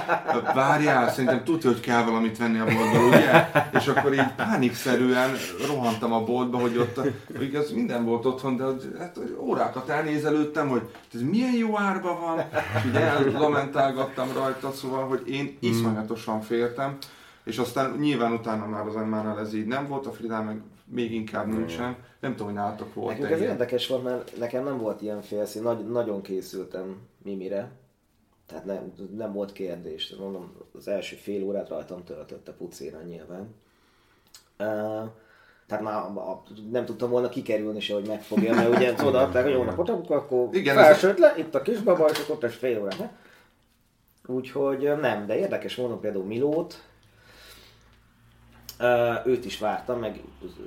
várjál, szerintem tudja, hogy kell valamit venni a boltból, ugye? És akkor így pánikszerűen rohantam a boltba, hogy ott, hogy ez minden volt otthon, de hát, órákat elnézelődtem, hogy ez milyen jó árba van, és így lamentálgattam rajta, szóval, hogy én iszonyatosan féltem, és aztán nyilván utána már az Emmánál ez így nem volt, a Fridán meg még inkább nincsen. Nem tudom, hogy nálatok volt Nekünk ez ilyen. érdekes volt, mert nekem nem volt ilyen félszín, Nagy, nagyon készültem Mimire. Tehát nem, nem volt kérdés. Mondom, az első fél órát rajtam töltötte pucéra nyilván. Uh, tehát már a, nem tudtam volna kikerülni se, hogy megfogja, mert ugye odaadták, hogy jó napot, akkor Igen, felsőt le, itt a kisbaba, és akkor test fél órát. Úgyhogy nem, de érdekes mondom például Milót, őt is vártam, meg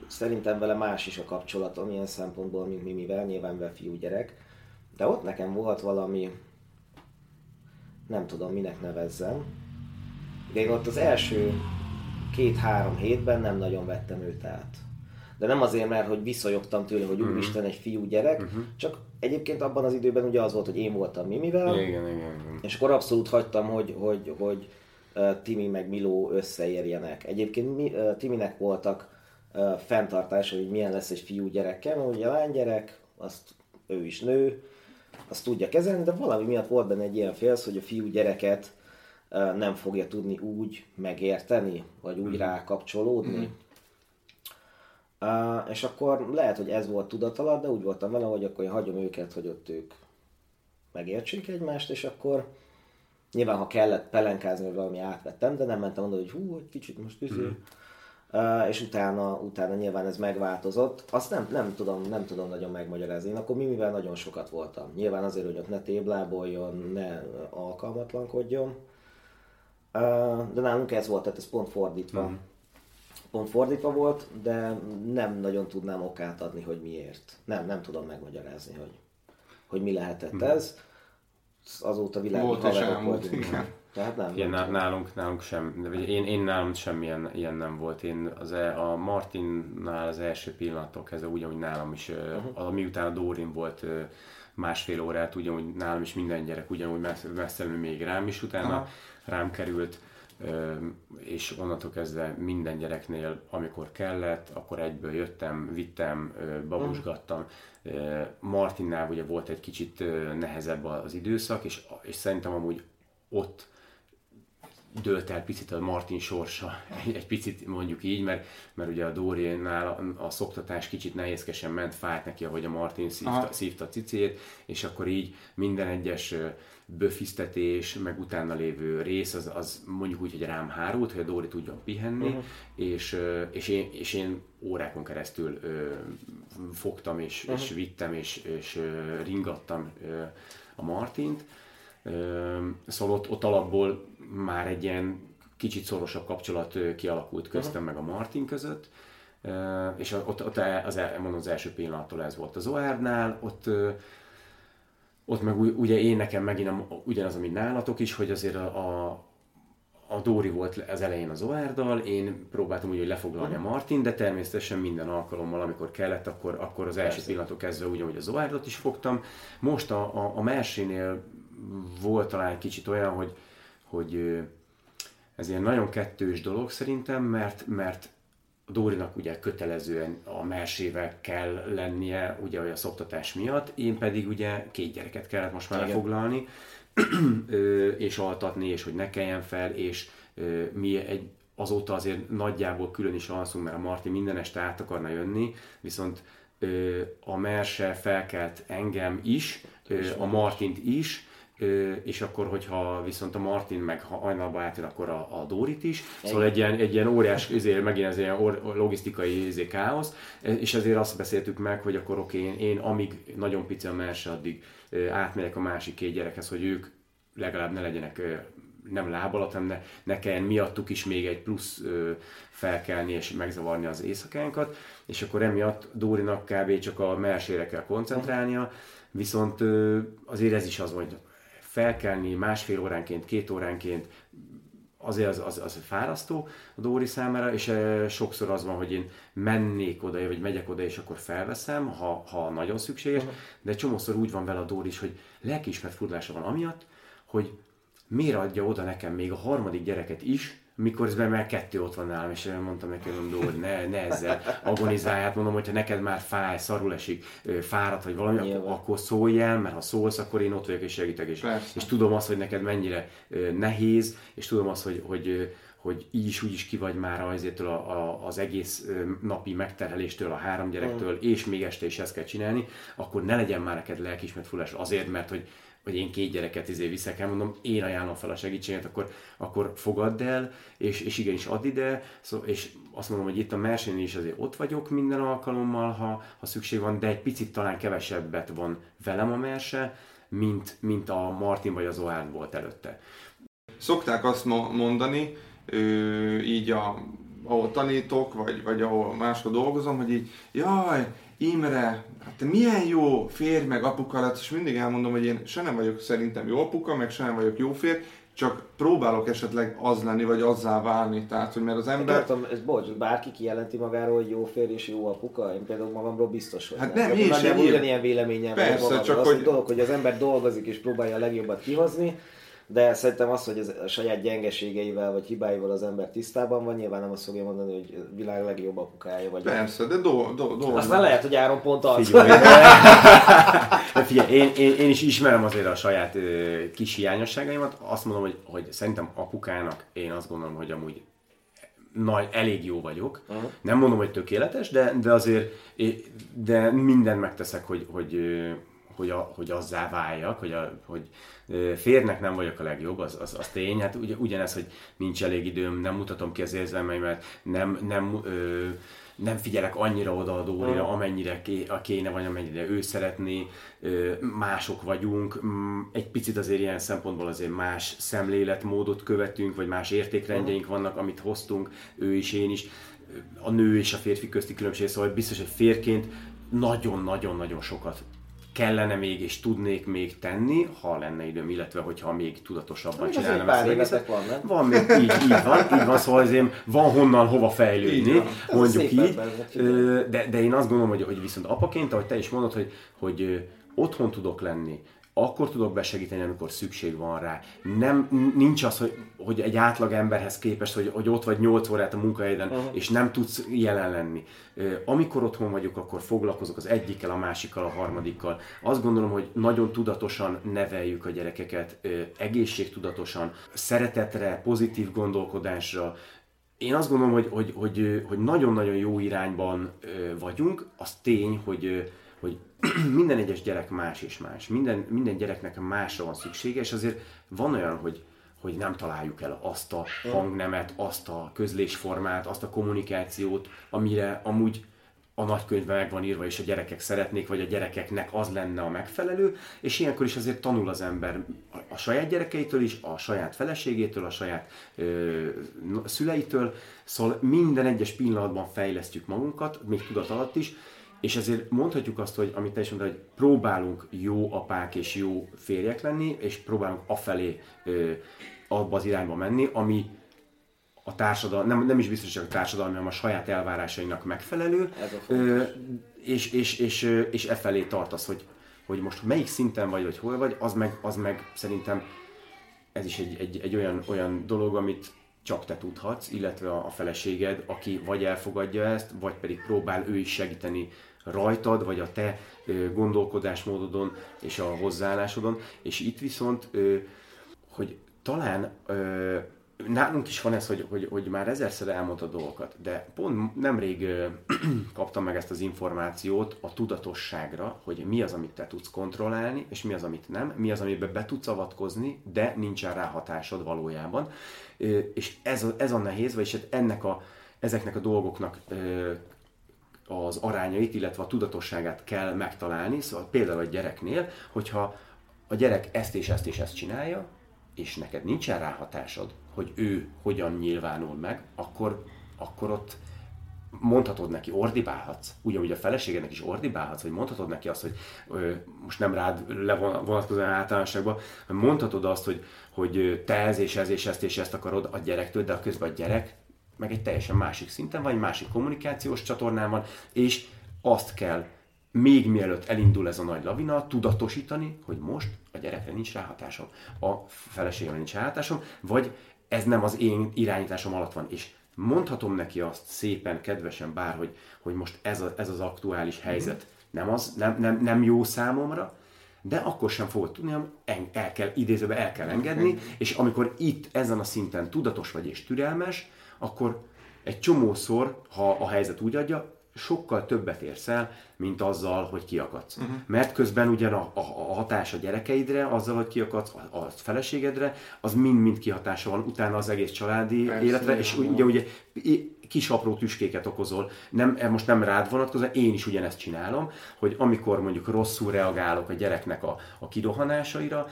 szerintem vele más is a kapcsolatom ilyen szempontból, mint Mimivel, nyilván mivel fiúgyerek. De ott nekem volt valami, nem tudom minek nevezzem. De én ott az első két-három hétben nem nagyon vettem őt át. De nem azért, mert hogy visszajogtam tőle, hogy uh-huh. úristen egy fiú gyerek, uh-huh. csak egyébként abban az időben ugye az volt, hogy én voltam Mimivel, igen, igen, igen. és akkor abszolút hagytam, hogy, hogy, hogy Timi meg Miló összeérjenek. Egyébként Timinek voltak fenntartása, hogy milyen lesz egy fiú gyerekkel, mert ugye lánygyerek, azt ő is nő, azt tudja kezelni, de valami miatt volt benne egy ilyen félsz, hogy a fiú gyereket nem fogja tudni úgy megérteni, vagy úgy mm. rákapcsolódni. Mm. Uh, és akkor lehet, hogy ez volt tudat alatt, de úgy voltam vele, hogy akkor én hagyom őket, hogy ott ők megértsék egymást, és akkor Nyilván, ha kellett pelenkázni, vagy valami átvettem, de nem mentem mondani, hogy hú, egy kicsit most izé. Mm. Uh, és utána, utána nyilván ez megváltozott. Azt nem, nem, tudom, nem tudom nagyon megmagyarázni. Én akkor Mimivel nagyon sokat voltam. Nyilván azért, hogy ott ne tébláboljon, ne alkalmatlankodjon. Uh, de nálunk ez volt, tehát ez pont fordítva. Mm. Pont fordítva volt, de nem nagyon tudnám okát adni, hogy miért. Nem, nem tudom megmagyarázni, hogy, hogy mi lehetett mm. ez azóta világi Volt és elmúlt, igen. Tehát nem. Igen, nálunk, nálunk sem, de én, én nálam semmilyen ilyen nem volt. Én az e, a Martinnál az első pillanattól kezdve ugyanúgy nálam is, uh-huh. a, miután a Dórin volt másfél órát, ugyanúgy nálam is minden gyerek ugyanúgy messze, messze még rám is, utána uh-huh. rám került és onnantól kezdve minden gyereknél, amikor kellett, akkor egyből jöttem, vittem, babusgattam. Martinnál ugye volt egy kicsit nehezebb az időszak, és, és szerintem amúgy ott dőlt el picit a Martin sorsa, egy, egy picit mondjuk így, mert, mert ugye a Dóriénál a, szoktatás kicsit nehézkesen ment, fájt neki, ahogy a Martin szívta, szívta a cicét, és akkor így minden egyes böfisztetés, meg utána lévő rész, az, az mondjuk úgy, hogy rám hárult, hogy a Dóri tudjon pihenni, uh-huh. és, és, én, és én órákon keresztül ö, fogtam, és, uh-huh. és vittem, és, és ö, ringattam ö, a Martint. Ö, szóval ott, ott alapból már egy ilyen kicsit szorosabb kapcsolat kialakult köztem uh-huh. meg a Martin között, és ott, ott az, mondom, az első pillanattól ez volt az OR-nál, ott ott meg ugye én nekem megint ugyanaz, amit nálatok is, hogy azért a, a, a Dóri volt az elején az Oárdal, én próbáltam úgy, hogy lefoglalni uh-huh. a Martin, de természetesen minden alkalommal, amikor kellett, akkor, akkor az első pillanatok kezdve ugyanúgy az Oárdot is fogtam. Most a, a, a Mersénél volt talán egy kicsit olyan, hogy, hogy ez ilyen nagyon kettős dolog szerintem, mert, mert a Dórinak ugye kötelezően a mersével kell lennie, ugye a szoktatás miatt, én pedig ugye két gyereket kellett most már lefoglalni, és altatni, és hogy ne kelljen fel, és mi egy, azóta azért nagyjából külön is alszunk, mert a Marti minden este át akarna jönni, viszont a merse felkelt engem is, a Martint is, és akkor, hogyha viszont a Martin meg hajnalba átjön, akkor a, a Dórit is. Szóval egy ilyen, egy ilyen óriás, ezért megint ez ilyen logisztikai ezért káosz, és ezért azt beszéltük meg, hogy akkor oké, én, én amíg nagyon pici a merse, addig átmegyek a másik két gyerekhez, hogy ők legalább ne legyenek nem láb alatt, hanem ne, ne kelljen miattuk is még egy plusz ö, felkelni és megzavarni az éjszakánkat, és akkor emiatt Dórinak kb. csak a mersére kell koncentrálnia, viszont ö, azért ez is az, hogy felkelni másfél óránként, két óránként, azért az, az, az fárasztó a Dóri számára, és e, sokszor az van, hogy én mennék oda, vagy megyek oda, és akkor felveszem, ha, ha nagyon szükséges, uh-huh. de csomószor úgy van vele a Dóri is, hogy lelkiismert furdulása van amiatt, hogy miért adja oda nekem még a harmadik gyereket is, mikor ez már kettő ott van nálam, és mondtam neki, mondom, hogy ne, ne ezzel agonizálját, hát mondom, hogyha neked már fáj, szarul esik, fáradt vagy valami, akkor, akkor szólj el, mert ha szólsz, akkor én ott vagyok és segítek, és, és tudom azt, hogy neked mennyire nehéz, és tudom azt, hogy, hogy hogy így is úgy is ki vagy már azért a, a, az egész napi megterheléstől, a három gyerektől, mm. és még este is ezt kell csinálni, akkor ne legyen már neked lelkismert fullás azért, mert hogy hogy én két gyereket izé viszek el, mondom, én ajánlom fel a segítséget, akkor, akkor fogadd el, és, és igenis add ide, szó, és azt mondom, hogy itt a mersén is azért ott vagyok minden alkalommal, ha, ha szükség van, de egy picit talán kevesebbet van velem a merse, mint, mint a Martin vagy az Oán volt előtte. Szokták azt mondani, így a, ahol tanítok, vagy, vagy ahol máshol dolgozom, hogy így, jaj, Imre, hát te milyen jó férj meg apuka lett, és mindig elmondom, hogy én se nem vagyok szerintem jó apuka, meg se nem vagyok jó férj, csak próbálok esetleg az lenni, vagy azzá válni. Tehát, hogy mert az ember... Hát, tudom, ez bocs, bárki kijelenti magáról, hogy jó férj és jó apuka, én például magamról biztos vagyok. Hát nem, én sem ugyanilyen véleményem Persze, csak hogy... dolog, hogy az ember dolgozik és próbálja a legjobbat kihozni, de szerintem az, hogy a saját gyengeségeivel vagy hibáival az ember tisztában van, nyilván nem azt fogja mondani, hogy világ legjobb apukája vagy. Persze, de do, do, do, Aztán lehet, hogy Áron pont az. Figyelj, figyelj én, én, én, is ismerem azért a saját ö, kis hiányosságaimat. Azt mondom, hogy, hogy szerintem apukának én azt gondolom, hogy amúgy nagy, elég jó vagyok. Uh-huh. Nem mondom, hogy tökéletes, de, de azért de mindent megteszek, hogy, hogy, hogy, a, hogy azzá váljak, hogy, a, hogy férnek nem vagyok a legjobb, az, az, az tény. Hát ugy, ugyanez, hogy nincs elég időm, nem mutatom ki az érzelmeimet, nem, nem, ö, nem figyelek annyira oda a Dórira, amennyire kéne, vagy amennyire ő szeretné, mások vagyunk, mm, egy picit azért ilyen szempontból azért más szemléletmódot követünk, vagy más értékrendjeink vannak, amit hoztunk, ő is, én is, a nő és a férfi közti különbség, szóval biztos, hogy férként nagyon-nagyon-nagyon sokat kellene még és tudnék még tenni, ha lenne időm, illetve hogyha még tudatosabban még csinálnám ezt az egészet. Van, nem? van még, így, így van, így van, szóval azért van honnan hova fejlődni, mondjuk így. De, de én azt gondolom, hogy, hogy viszont apaként, ahogy te is mondod, hogy, hogy otthon tudok lenni, akkor tudok besegíteni, amikor szükség van rá. Nem, nincs az, hogy, hogy egy átlag emberhez képest, hogy, hogy ott vagy 8 órát a munkahelyeden, uh-huh. és nem tudsz jelen lenni. Amikor otthon vagyok, akkor foglalkozok az egyikkel, a másikkal, a harmadikkal. Azt gondolom, hogy nagyon tudatosan neveljük a gyerekeket, egészségtudatosan, szeretetre, pozitív gondolkodásra, én azt gondolom, hogy, hogy, hogy, hogy nagyon-nagyon jó irányban vagyunk. Az tény, hogy, hogy minden egyes gyerek más és más. Minden, minden gyereknek másra van szüksége, és azért van olyan, hogy, hogy nem találjuk el azt a hangnemet, azt a közlésformát, azt a kommunikációt, amire amúgy a nagykönyvben meg van írva, és a gyerekek szeretnék, vagy a gyerekeknek az lenne a megfelelő, és ilyenkor is azért tanul az ember a saját gyerekeitől is, a saját feleségétől, a saját ö, szüleitől, szóval minden egyes pillanatban fejlesztjük magunkat, még tudat alatt is, és ezért mondhatjuk azt, hogy amit te is mondtad, hogy próbálunk jó apák és jó férjek lenni, és próbálunk afelé ö, abba az irányba menni, ami a társadalom, nem, nem is biztos, hogy a társadalom, hanem a saját elvárásainak megfelelő, ö, és, és, és, és e felé tartasz, hogy, hogy most melyik szinten vagy, vagy hol vagy, az meg, az meg szerintem ez is egy, egy, egy olyan, olyan dolog, amit csak te tudhatsz, illetve a, feleséged, aki vagy elfogadja ezt, vagy pedig próbál ő is segíteni rajtad, vagy a te gondolkodásmódodon és a hozzáállásodon. És itt viszont, hogy talán nálunk is van ez, hogy, hogy, hogy már ezerszer elmondta dolgokat, de pont nemrég ö, kaptam meg ezt az információt a tudatosságra, hogy mi az, amit te tudsz kontrollálni, és mi az, amit nem, mi az, amiben be tudsz avatkozni, de nincsen rá hatásod valójában. És ez a, ez a nehéz, vagyis hát ennek a, ezeknek a dolgoknak az arányait, illetve a tudatosságát kell megtalálni. Szóval például egy gyereknél, hogyha a gyerek ezt és ezt és ezt csinálja, és neked nincsen ráhatásod, hogy ő hogyan nyilvánul meg, akkor, akkor ott mondhatod neki, ordibálhatsz, ugyanúgy a feleségednek is ordibálhatsz, vagy mondhatod neki azt, hogy ö, most nem rád levonatkozóan általánosságban, mondhatod azt, hogy, hogy te ez és ez és ezt és ezt akarod a gyerektől, de a közben a gyerek meg egy teljesen másik szinten van, egy másik kommunikációs csatornán van, és azt kell még mielőtt elindul ez a nagy lavina, tudatosítani, hogy most a gyerekre nincs ráhatásom, a feleségemre nincs ráhatásom, vagy ez nem az én irányításom alatt van. És mondhatom neki azt szépen, kedvesen bár, hogy, hogy most ez, a, ez az aktuális helyzet nem, az, nem, nem, nem jó számomra, de akkor sem fogod tudni, hanem el kell, idézőbe el kell engedni, és amikor itt ezen a szinten tudatos vagy és türelmes, akkor egy csomószor, ha a helyzet úgy adja, sokkal többet érsz el, mint azzal, hogy kiakadsz. Uh-huh. Mert közben ugyan a, a, a hatás a gyerekeidre, azzal, hogy kiakadsz, a, a feleségedre, az mind-mind kihatása van utána az egész családi Persze, életre, és ugye, ugye kis apró tüskéket okozol. Nem, e most nem rád vonatkozó, én is ugyanezt csinálom, hogy amikor mondjuk rosszul reagálok a gyereknek a, a kirohanásaira,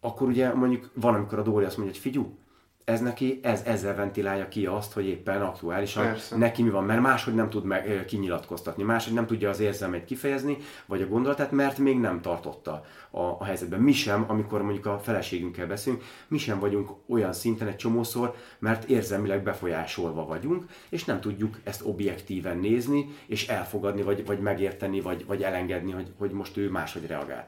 akkor ugye mondjuk van, amikor a Dóri azt mondja, hogy figyú, ez neki, ez, ezzel ventilálja ki azt, hogy éppen aktuálisan Persze. neki mi van, mert máshogy nem tud meg, kinyilatkoztatni, máshogy nem tudja az érzelmeit kifejezni, vagy a gondolatát, mert még nem tartotta a, a helyzetben. Mi sem, amikor mondjuk a feleségünkkel beszélünk, mi sem vagyunk olyan szinten egy csomószor, mert érzelmileg befolyásolva vagyunk, és nem tudjuk ezt objektíven nézni, és elfogadni, vagy, vagy megérteni, vagy, vagy elengedni, hogy, hogy most ő máshogy reagál.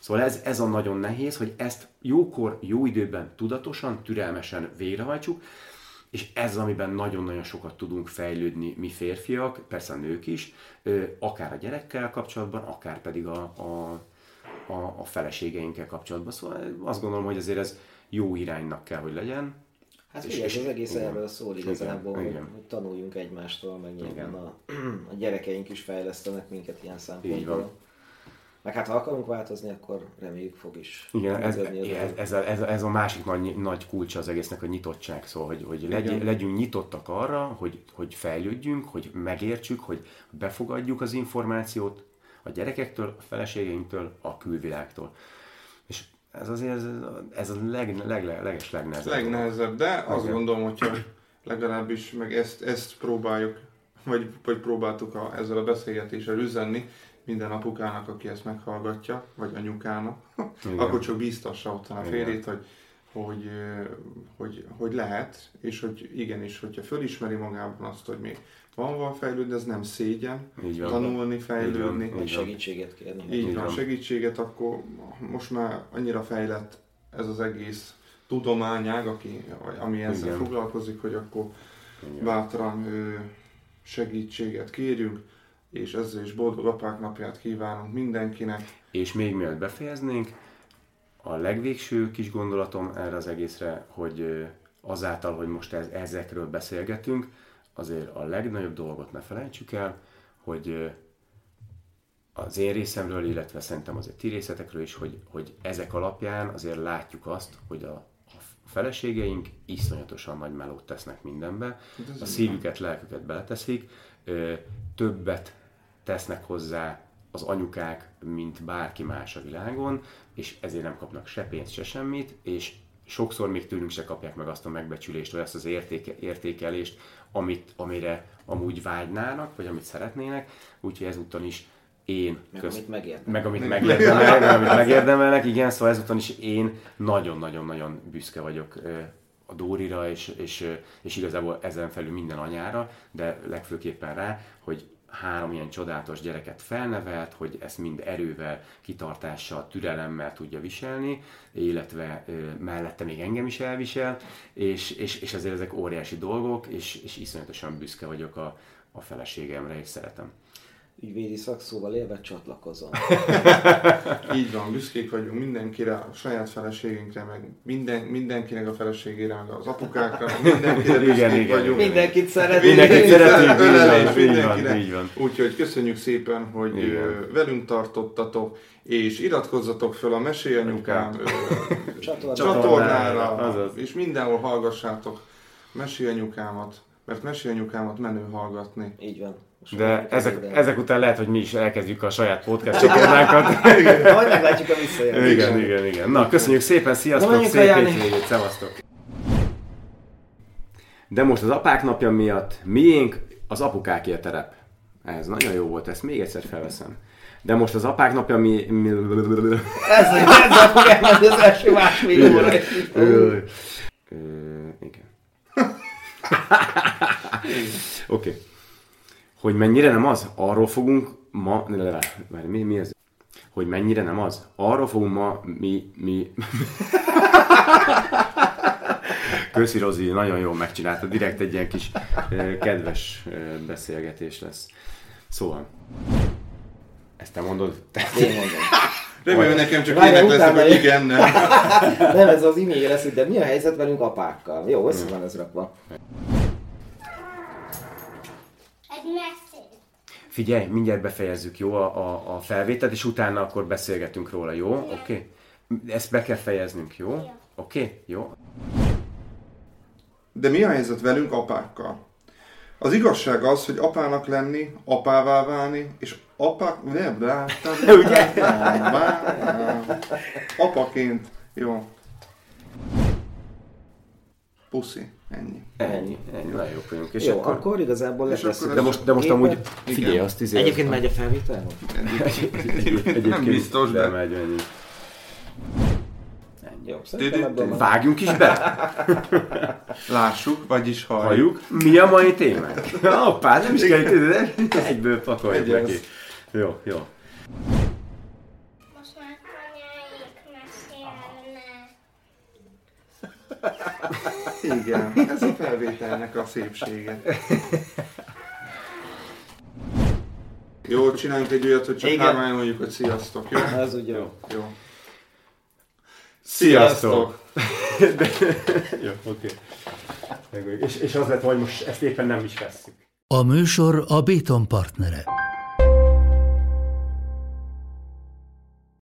Szóval ez, ez a nagyon nehéz, hogy ezt jókor, jó időben, tudatosan, türelmesen végrehajtsuk, és ez amiben nagyon-nagyon sokat tudunk fejlődni mi férfiak, persze a nők is, akár a gyerekkel kapcsolatban, akár pedig a, a, a, a feleségeinkkel kapcsolatban. Szóval azt gondolom, hogy azért ez jó iránynak kell, hogy legyen. Hát és, és az egész erről szól igazából, igen, hogy, igen. hogy tanuljunk egymástól, meg nyilván a, a gyerekeink is fejlesztenek minket ilyen szempontból. Így van. Meg hát ha akarunk változni, akkor reméljük fog is. Igen, ez, ez, ez, a, ez, a, ez a másik nagy, nagy kulcsa az egésznek a nyitottság. Szóval, hogy, hogy legy, legyünk nyitottak arra, hogy, hogy fejlődjünk, hogy megértsük, hogy befogadjuk az információt a gyerekektől, a feleségeinktől, a külvilágtól. És ez azért ez, ez a leg, leg, leg, leges legnehezebb. Legnehezebb, de azt Igen. gondolom, hogyha legalábbis meg ezt, ezt próbáljuk, vagy, vagy próbáltuk a, ezzel a beszélgetéssel üzenni, minden apukának, aki ezt meghallgatja, vagy anyukának, Igen. akkor csak bíztassa otthon a férjét, hogy, hogy, hogy, hogy lehet, és hogy igenis, hogyha fölismeri magában azt, hogy még van van fejlődni, ez nem szégyen, Így van. tanulni, fejlődni. Így van. segítséget kérni. Így, Így van, van, segítséget, akkor most már annyira fejlett ez az egész tudományág, aki, ami ezzel Igen. foglalkozik, hogy akkor Igen. bátran segítséget kérjünk és ezzel is boldog apák napját kívánunk mindenkinek. És még mielőtt befejeznénk, a legvégső kis gondolatom erre az egészre, hogy azáltal, hogy most ez, ezekről beszélgetünk, azért a legnagyobb dolgot ne felejtsük el, hogy az én részemről, illetve szerintem azért ti részletekről is, hogy, hogy ezek alapján azért látjuk azt, hogy a, a feleségeink iszonyatosan nagy melót tesznek mindenbe, a szívüket, lelküket beleteszik, többet tesznek hozzá az anyukák, mint bárki más a világon, és ezért nem kapnak se pénzt, se semmit, és sokszor még tőlünk se kapják meg azt a megbecsülést, vagy azt az értéke, értékelést, amit, amire amúgy vágynának, vagy amit szeretnének, úgyhogy ezúttal is én meg köz... amit megérdemelnek. Meg amit megérdemelnek, meg amit megérdemelnek, igen, szóval ezúttal is én nagyon-nagyon-nagyon büszke vagyok a Dórira, és, és, és igazából ezen felül minden anyára, de legfőképpen rá, hogy három ilyen csodálatos gyereket felnevelt, hogy ezt mind erővel, kitartással, türelemmel tudja viselni, illetve ö, mellette még engem is elvisel, és, és, és ezért ezek óriási dolgok, és, és iszonyatosan büszke vagyok a, a feleségemre, és szeretem. Ügyvédi szakszóval élve csatlakozom. Így van, büszkék vagyunk mindenkire, a saját feleségünkre, meg minden, mindenkinek a feleségére, meg az apukákra, mindenkire Igen, büszkék igen. vagyunk. Mindenkit szeretünk. Mindenkit szeretünk, így van, így van, mindenkinek. így van. Úgyhogy köszönjük szépen, hogy Igen. velünk tartottatok, és iratkozzatok fel a Mesélyanyukám Csatornára. csatornára, Azaz. és mindenhol hallgassátok Mesélyanyukámat, mert Mesélyanyukámat menő hallgatni. Így van. De ezek, ezek után lehet, hogy mi is elkezdjük a saját podcast csatornánkat. idején. Majd meglátjuk a visszajelzést. igen, igen, igen. Na, köszönjük szépen, sziasztok, szép hétvégét, szevasztok! De most az apák napja miatt miénk az apukák terep. Ez nagyon jó volt, ezt még egyszer felveszem. De most az apák napja mi... mi... Ez, ezzel fog elmenni az első másfél óra. Igen. Oké. Okay. Hogy mennyire nem az? Arról fogunk ma... Várj, mi, mi ez? Hogy mennyire nem az? Arról fogunk ma mi... mi... Köszi Rozi, nagyon jól megcsinálta. Direkt egy ilyen kis kedves beszélgetés lesz. Szóval... Ezt te mondod? Te... Én mondom. Remélem nekem csak leszek, utána hogy én- igen, nem. Nem, ez az e lesz, de mi a helyzet velünk apákkal? Jó, össze van ez rakva. Figyelj, mindjárt befejezzük, jó, a, a, a felvételt, és utána akkor beszélgetünk róla, jó? Oké? Okay? Ezt be kell fejeznünk, jó? Oké? Okay? Jó? De mi a helyzet velünk apákkal? Az igazság az, hogy apának lenni, apává válni, és apák... Nem, de... Ugye? Apaként. Jó. Puszi. Ennyi. Ennyi, ennyi, nagyon jó vagyunk. És Jó, akkor... akkor igazából És lesz. akkor De most, de most amúgy, figyelj, Igen. azt izé... Egyébként megy a felvétel? Egyébként, Nem biztos, de megy, ennyi. Jó. Vágjunk is be, Lássuk, vagyis halljuk. halljuk. Mi a mai témánk? Hoppá, nem is kell egyből pakoljuk neki. Jó, jó. Most már anyáik mesélnek. Igen, ez a felvételnek a szépsége. Jó, csináljunk egy olyat, hogy csak Igen. hármán mondjuk, hogy sziasztok, jó? Ez úgy jó. Jó. Sziasztok! jó, oké. Okay. És, és az lett, hogy most ezt éppen nem is vesszük. A műsor a Béton partnere.